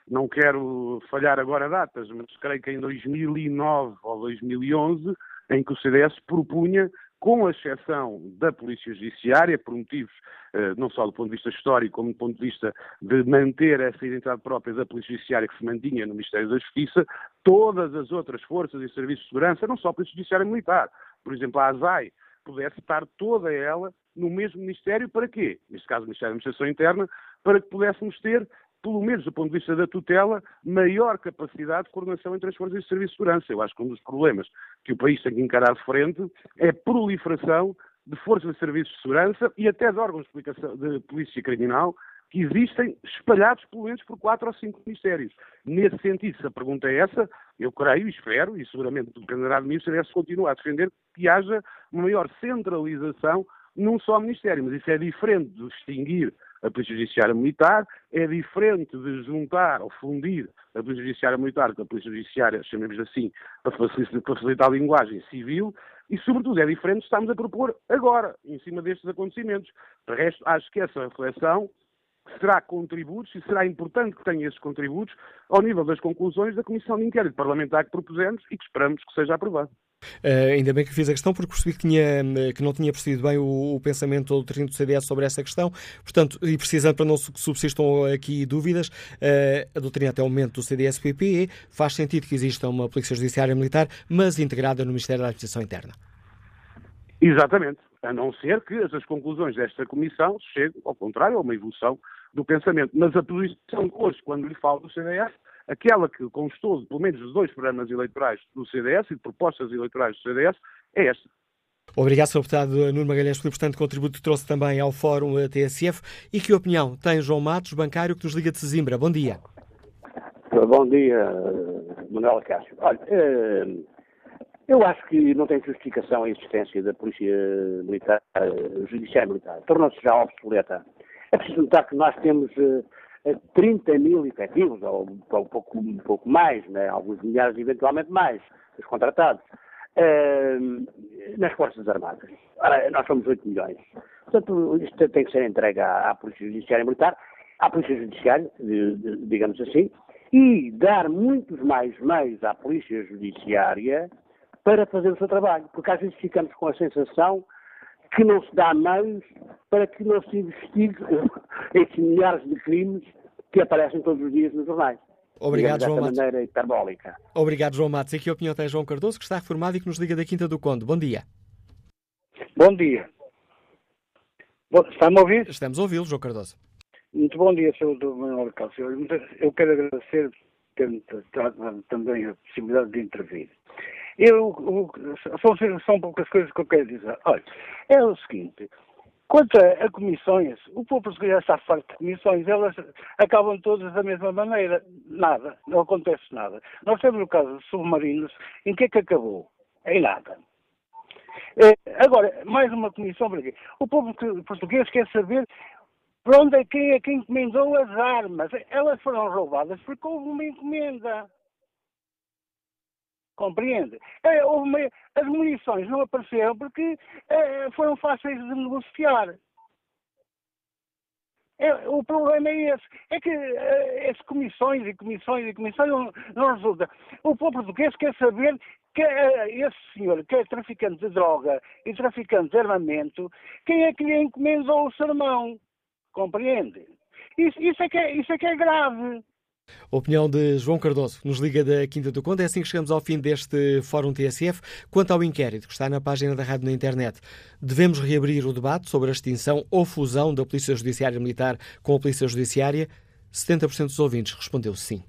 não quero falhar agora datas, mas creio que em 2009 ou 2011, em que o CDS propunha com exceção da Polícia Judiciária, por motivos eh, não só do ponto de vista histórico, como do ponto de vista de manter essa identidade própria da Polícia Judiciária que se mantinha no Ministério da Justiça, todas as outras forças e serviços de segurança, não só a Polícia Judiciária Militar, por exemplo, a ASAI, pudesse estar toda ela no mesmo Ministério para quê? Neste caso, o Ministério da Administração Interna, para que pudéssemos ter pelo menos do ponto de vista da tutela, maior capacidade de coordenação entre as forças de serviço de segurança. Eu acho que um dos problemas que o país tem que encarar de frente é a proliferação de forças de serviços de segurança e até de órgãos de polícia criminal que existem espalhados pelo menos por quatro ou cinco ministérios. Nesse sentido, se a pergunta é essa, eu creio e espero, e seguramente dependerá de mim, o CDS continua a defender que haja uma maior centralização num só ministério, mas isso é diferente de distinguir a Polícia Judiciária Militar, é diferente de juntar ou fundir a Polícia Judiciária Militar com a Polícia Judiciária, chamemos assim, para facilitar, para facilitar a linguagem civil, e, sobretudo, é diferente estamos a propor agora, em cima destes acontecimentos. De resto, acho que essa reflexão será contributos e será importante que tenha esses contributos ao nível das conclusões da Comissão de Inquérito Parlamentar que propusemos e que esperamos que seja aprovado. Uh, ainda bem que fiz a questão, porque percebi que, tinha, que não tinha percebido bem o, o pensamento ou o treino do CDS sobre essa questão. Portanto, e precisando para não subsistam aqui dúvidas, uh, a doutrina até o momento do CDS-PP faz sentido que exista uma Polícia Judiciária Militar, mas integrada no Ministério da Administração Interna. Exatamente. A não ser que as conclusões desta comissão cheguem, ao contrário, a uma evolução do pensamento. Mas a posição hoje, quando lhe falo do CDS, aquela que constou de pelo menos de dois programas eleitorais do CDS e de propostas eleitorais do CDS, é esta. Obrigado, Sr. Deputado Nuno Magalhães, pelo importante contributo que trouxe também ao Fórum TSF. E que opinião tem João Matos, bancário, que nos liga de Sesimbra? Bom dia. Bom dia, Manuel Cássio. Olha, eh, eu acho que não tem justificação a existência da Polícia Militar, eh, Judiciária Militar. Tornou-se já obsoleta. É preciso notar que nós temos 30 mil efetivos, ou um pouco, um pouco mais, né? alguns milhares eventualmente mais, os contratados, uh, nas Forças Armadas. Ora, nós somos 8 milhões. Portanto, isto tem que ser entregue à, à Polícia Judiciária Militar, à Polícia Judiciária, de, de, digamos assim, e dar muitos mais meios à Polícia Judiciária para fazer o seu trabalho. Porque às vezes ficamos com a sensação que não se dá meios para que não se investigue esses milhares de crimes que aparecem todos os dias nos jornais. Obrigado, João Matos. maneira hiperbólica. Obrigado, João Matos. E que opinião tem João Cardoso, que está reformado e que nos liga da Quinta do Conde. Bom dia. Bom dia. Está-me a ouvir? Estamos a ouvi-lo, João Cardoso. Muito bom dia, Sr. Manuel Cássio. Eu quero agradecer ter também a possibilidade de intervir. Eu, são, são poucas coisas que eu quero dizer. Olha, é o seguinte, quanto a, a comissões, o povo português está farto de comissões, elas acabam todas da mesma maneira. Nada, não acontece nada. Nós temos o caso dos submarinos, em que é que acabou? Em nada. É, agora, mais uma comissão para quê? O povo português quer saber para onde é quem é que encomendou as armas. Elas foram roubadas porque houve uma encomenda. Compreende? É, uma, as munições não apareceram porque é, foram fáceis de negociar. É, o problema é esse. É que é, as comissões e comissões e comissões não, não resulta. O povo português quer saber que é, esse senhor, que é traficante de droga e traficante de armamento, quem é que lhe encomendou o sermão? Compreende? Isso, isso, é que é, isso é que é grave. Opinião de João Cardoso, nos liga da Quinta do Conde. É assim que chegamos ao fim deste Fórum TSF. Quanto ao inquérito que está na página da rádio na internet, devemos reabrir o debate sobre a extinção ou fusão da Polícia Judiciária Militar com a Polícia Judiciária? 70% dos ouvintes respondeu sim.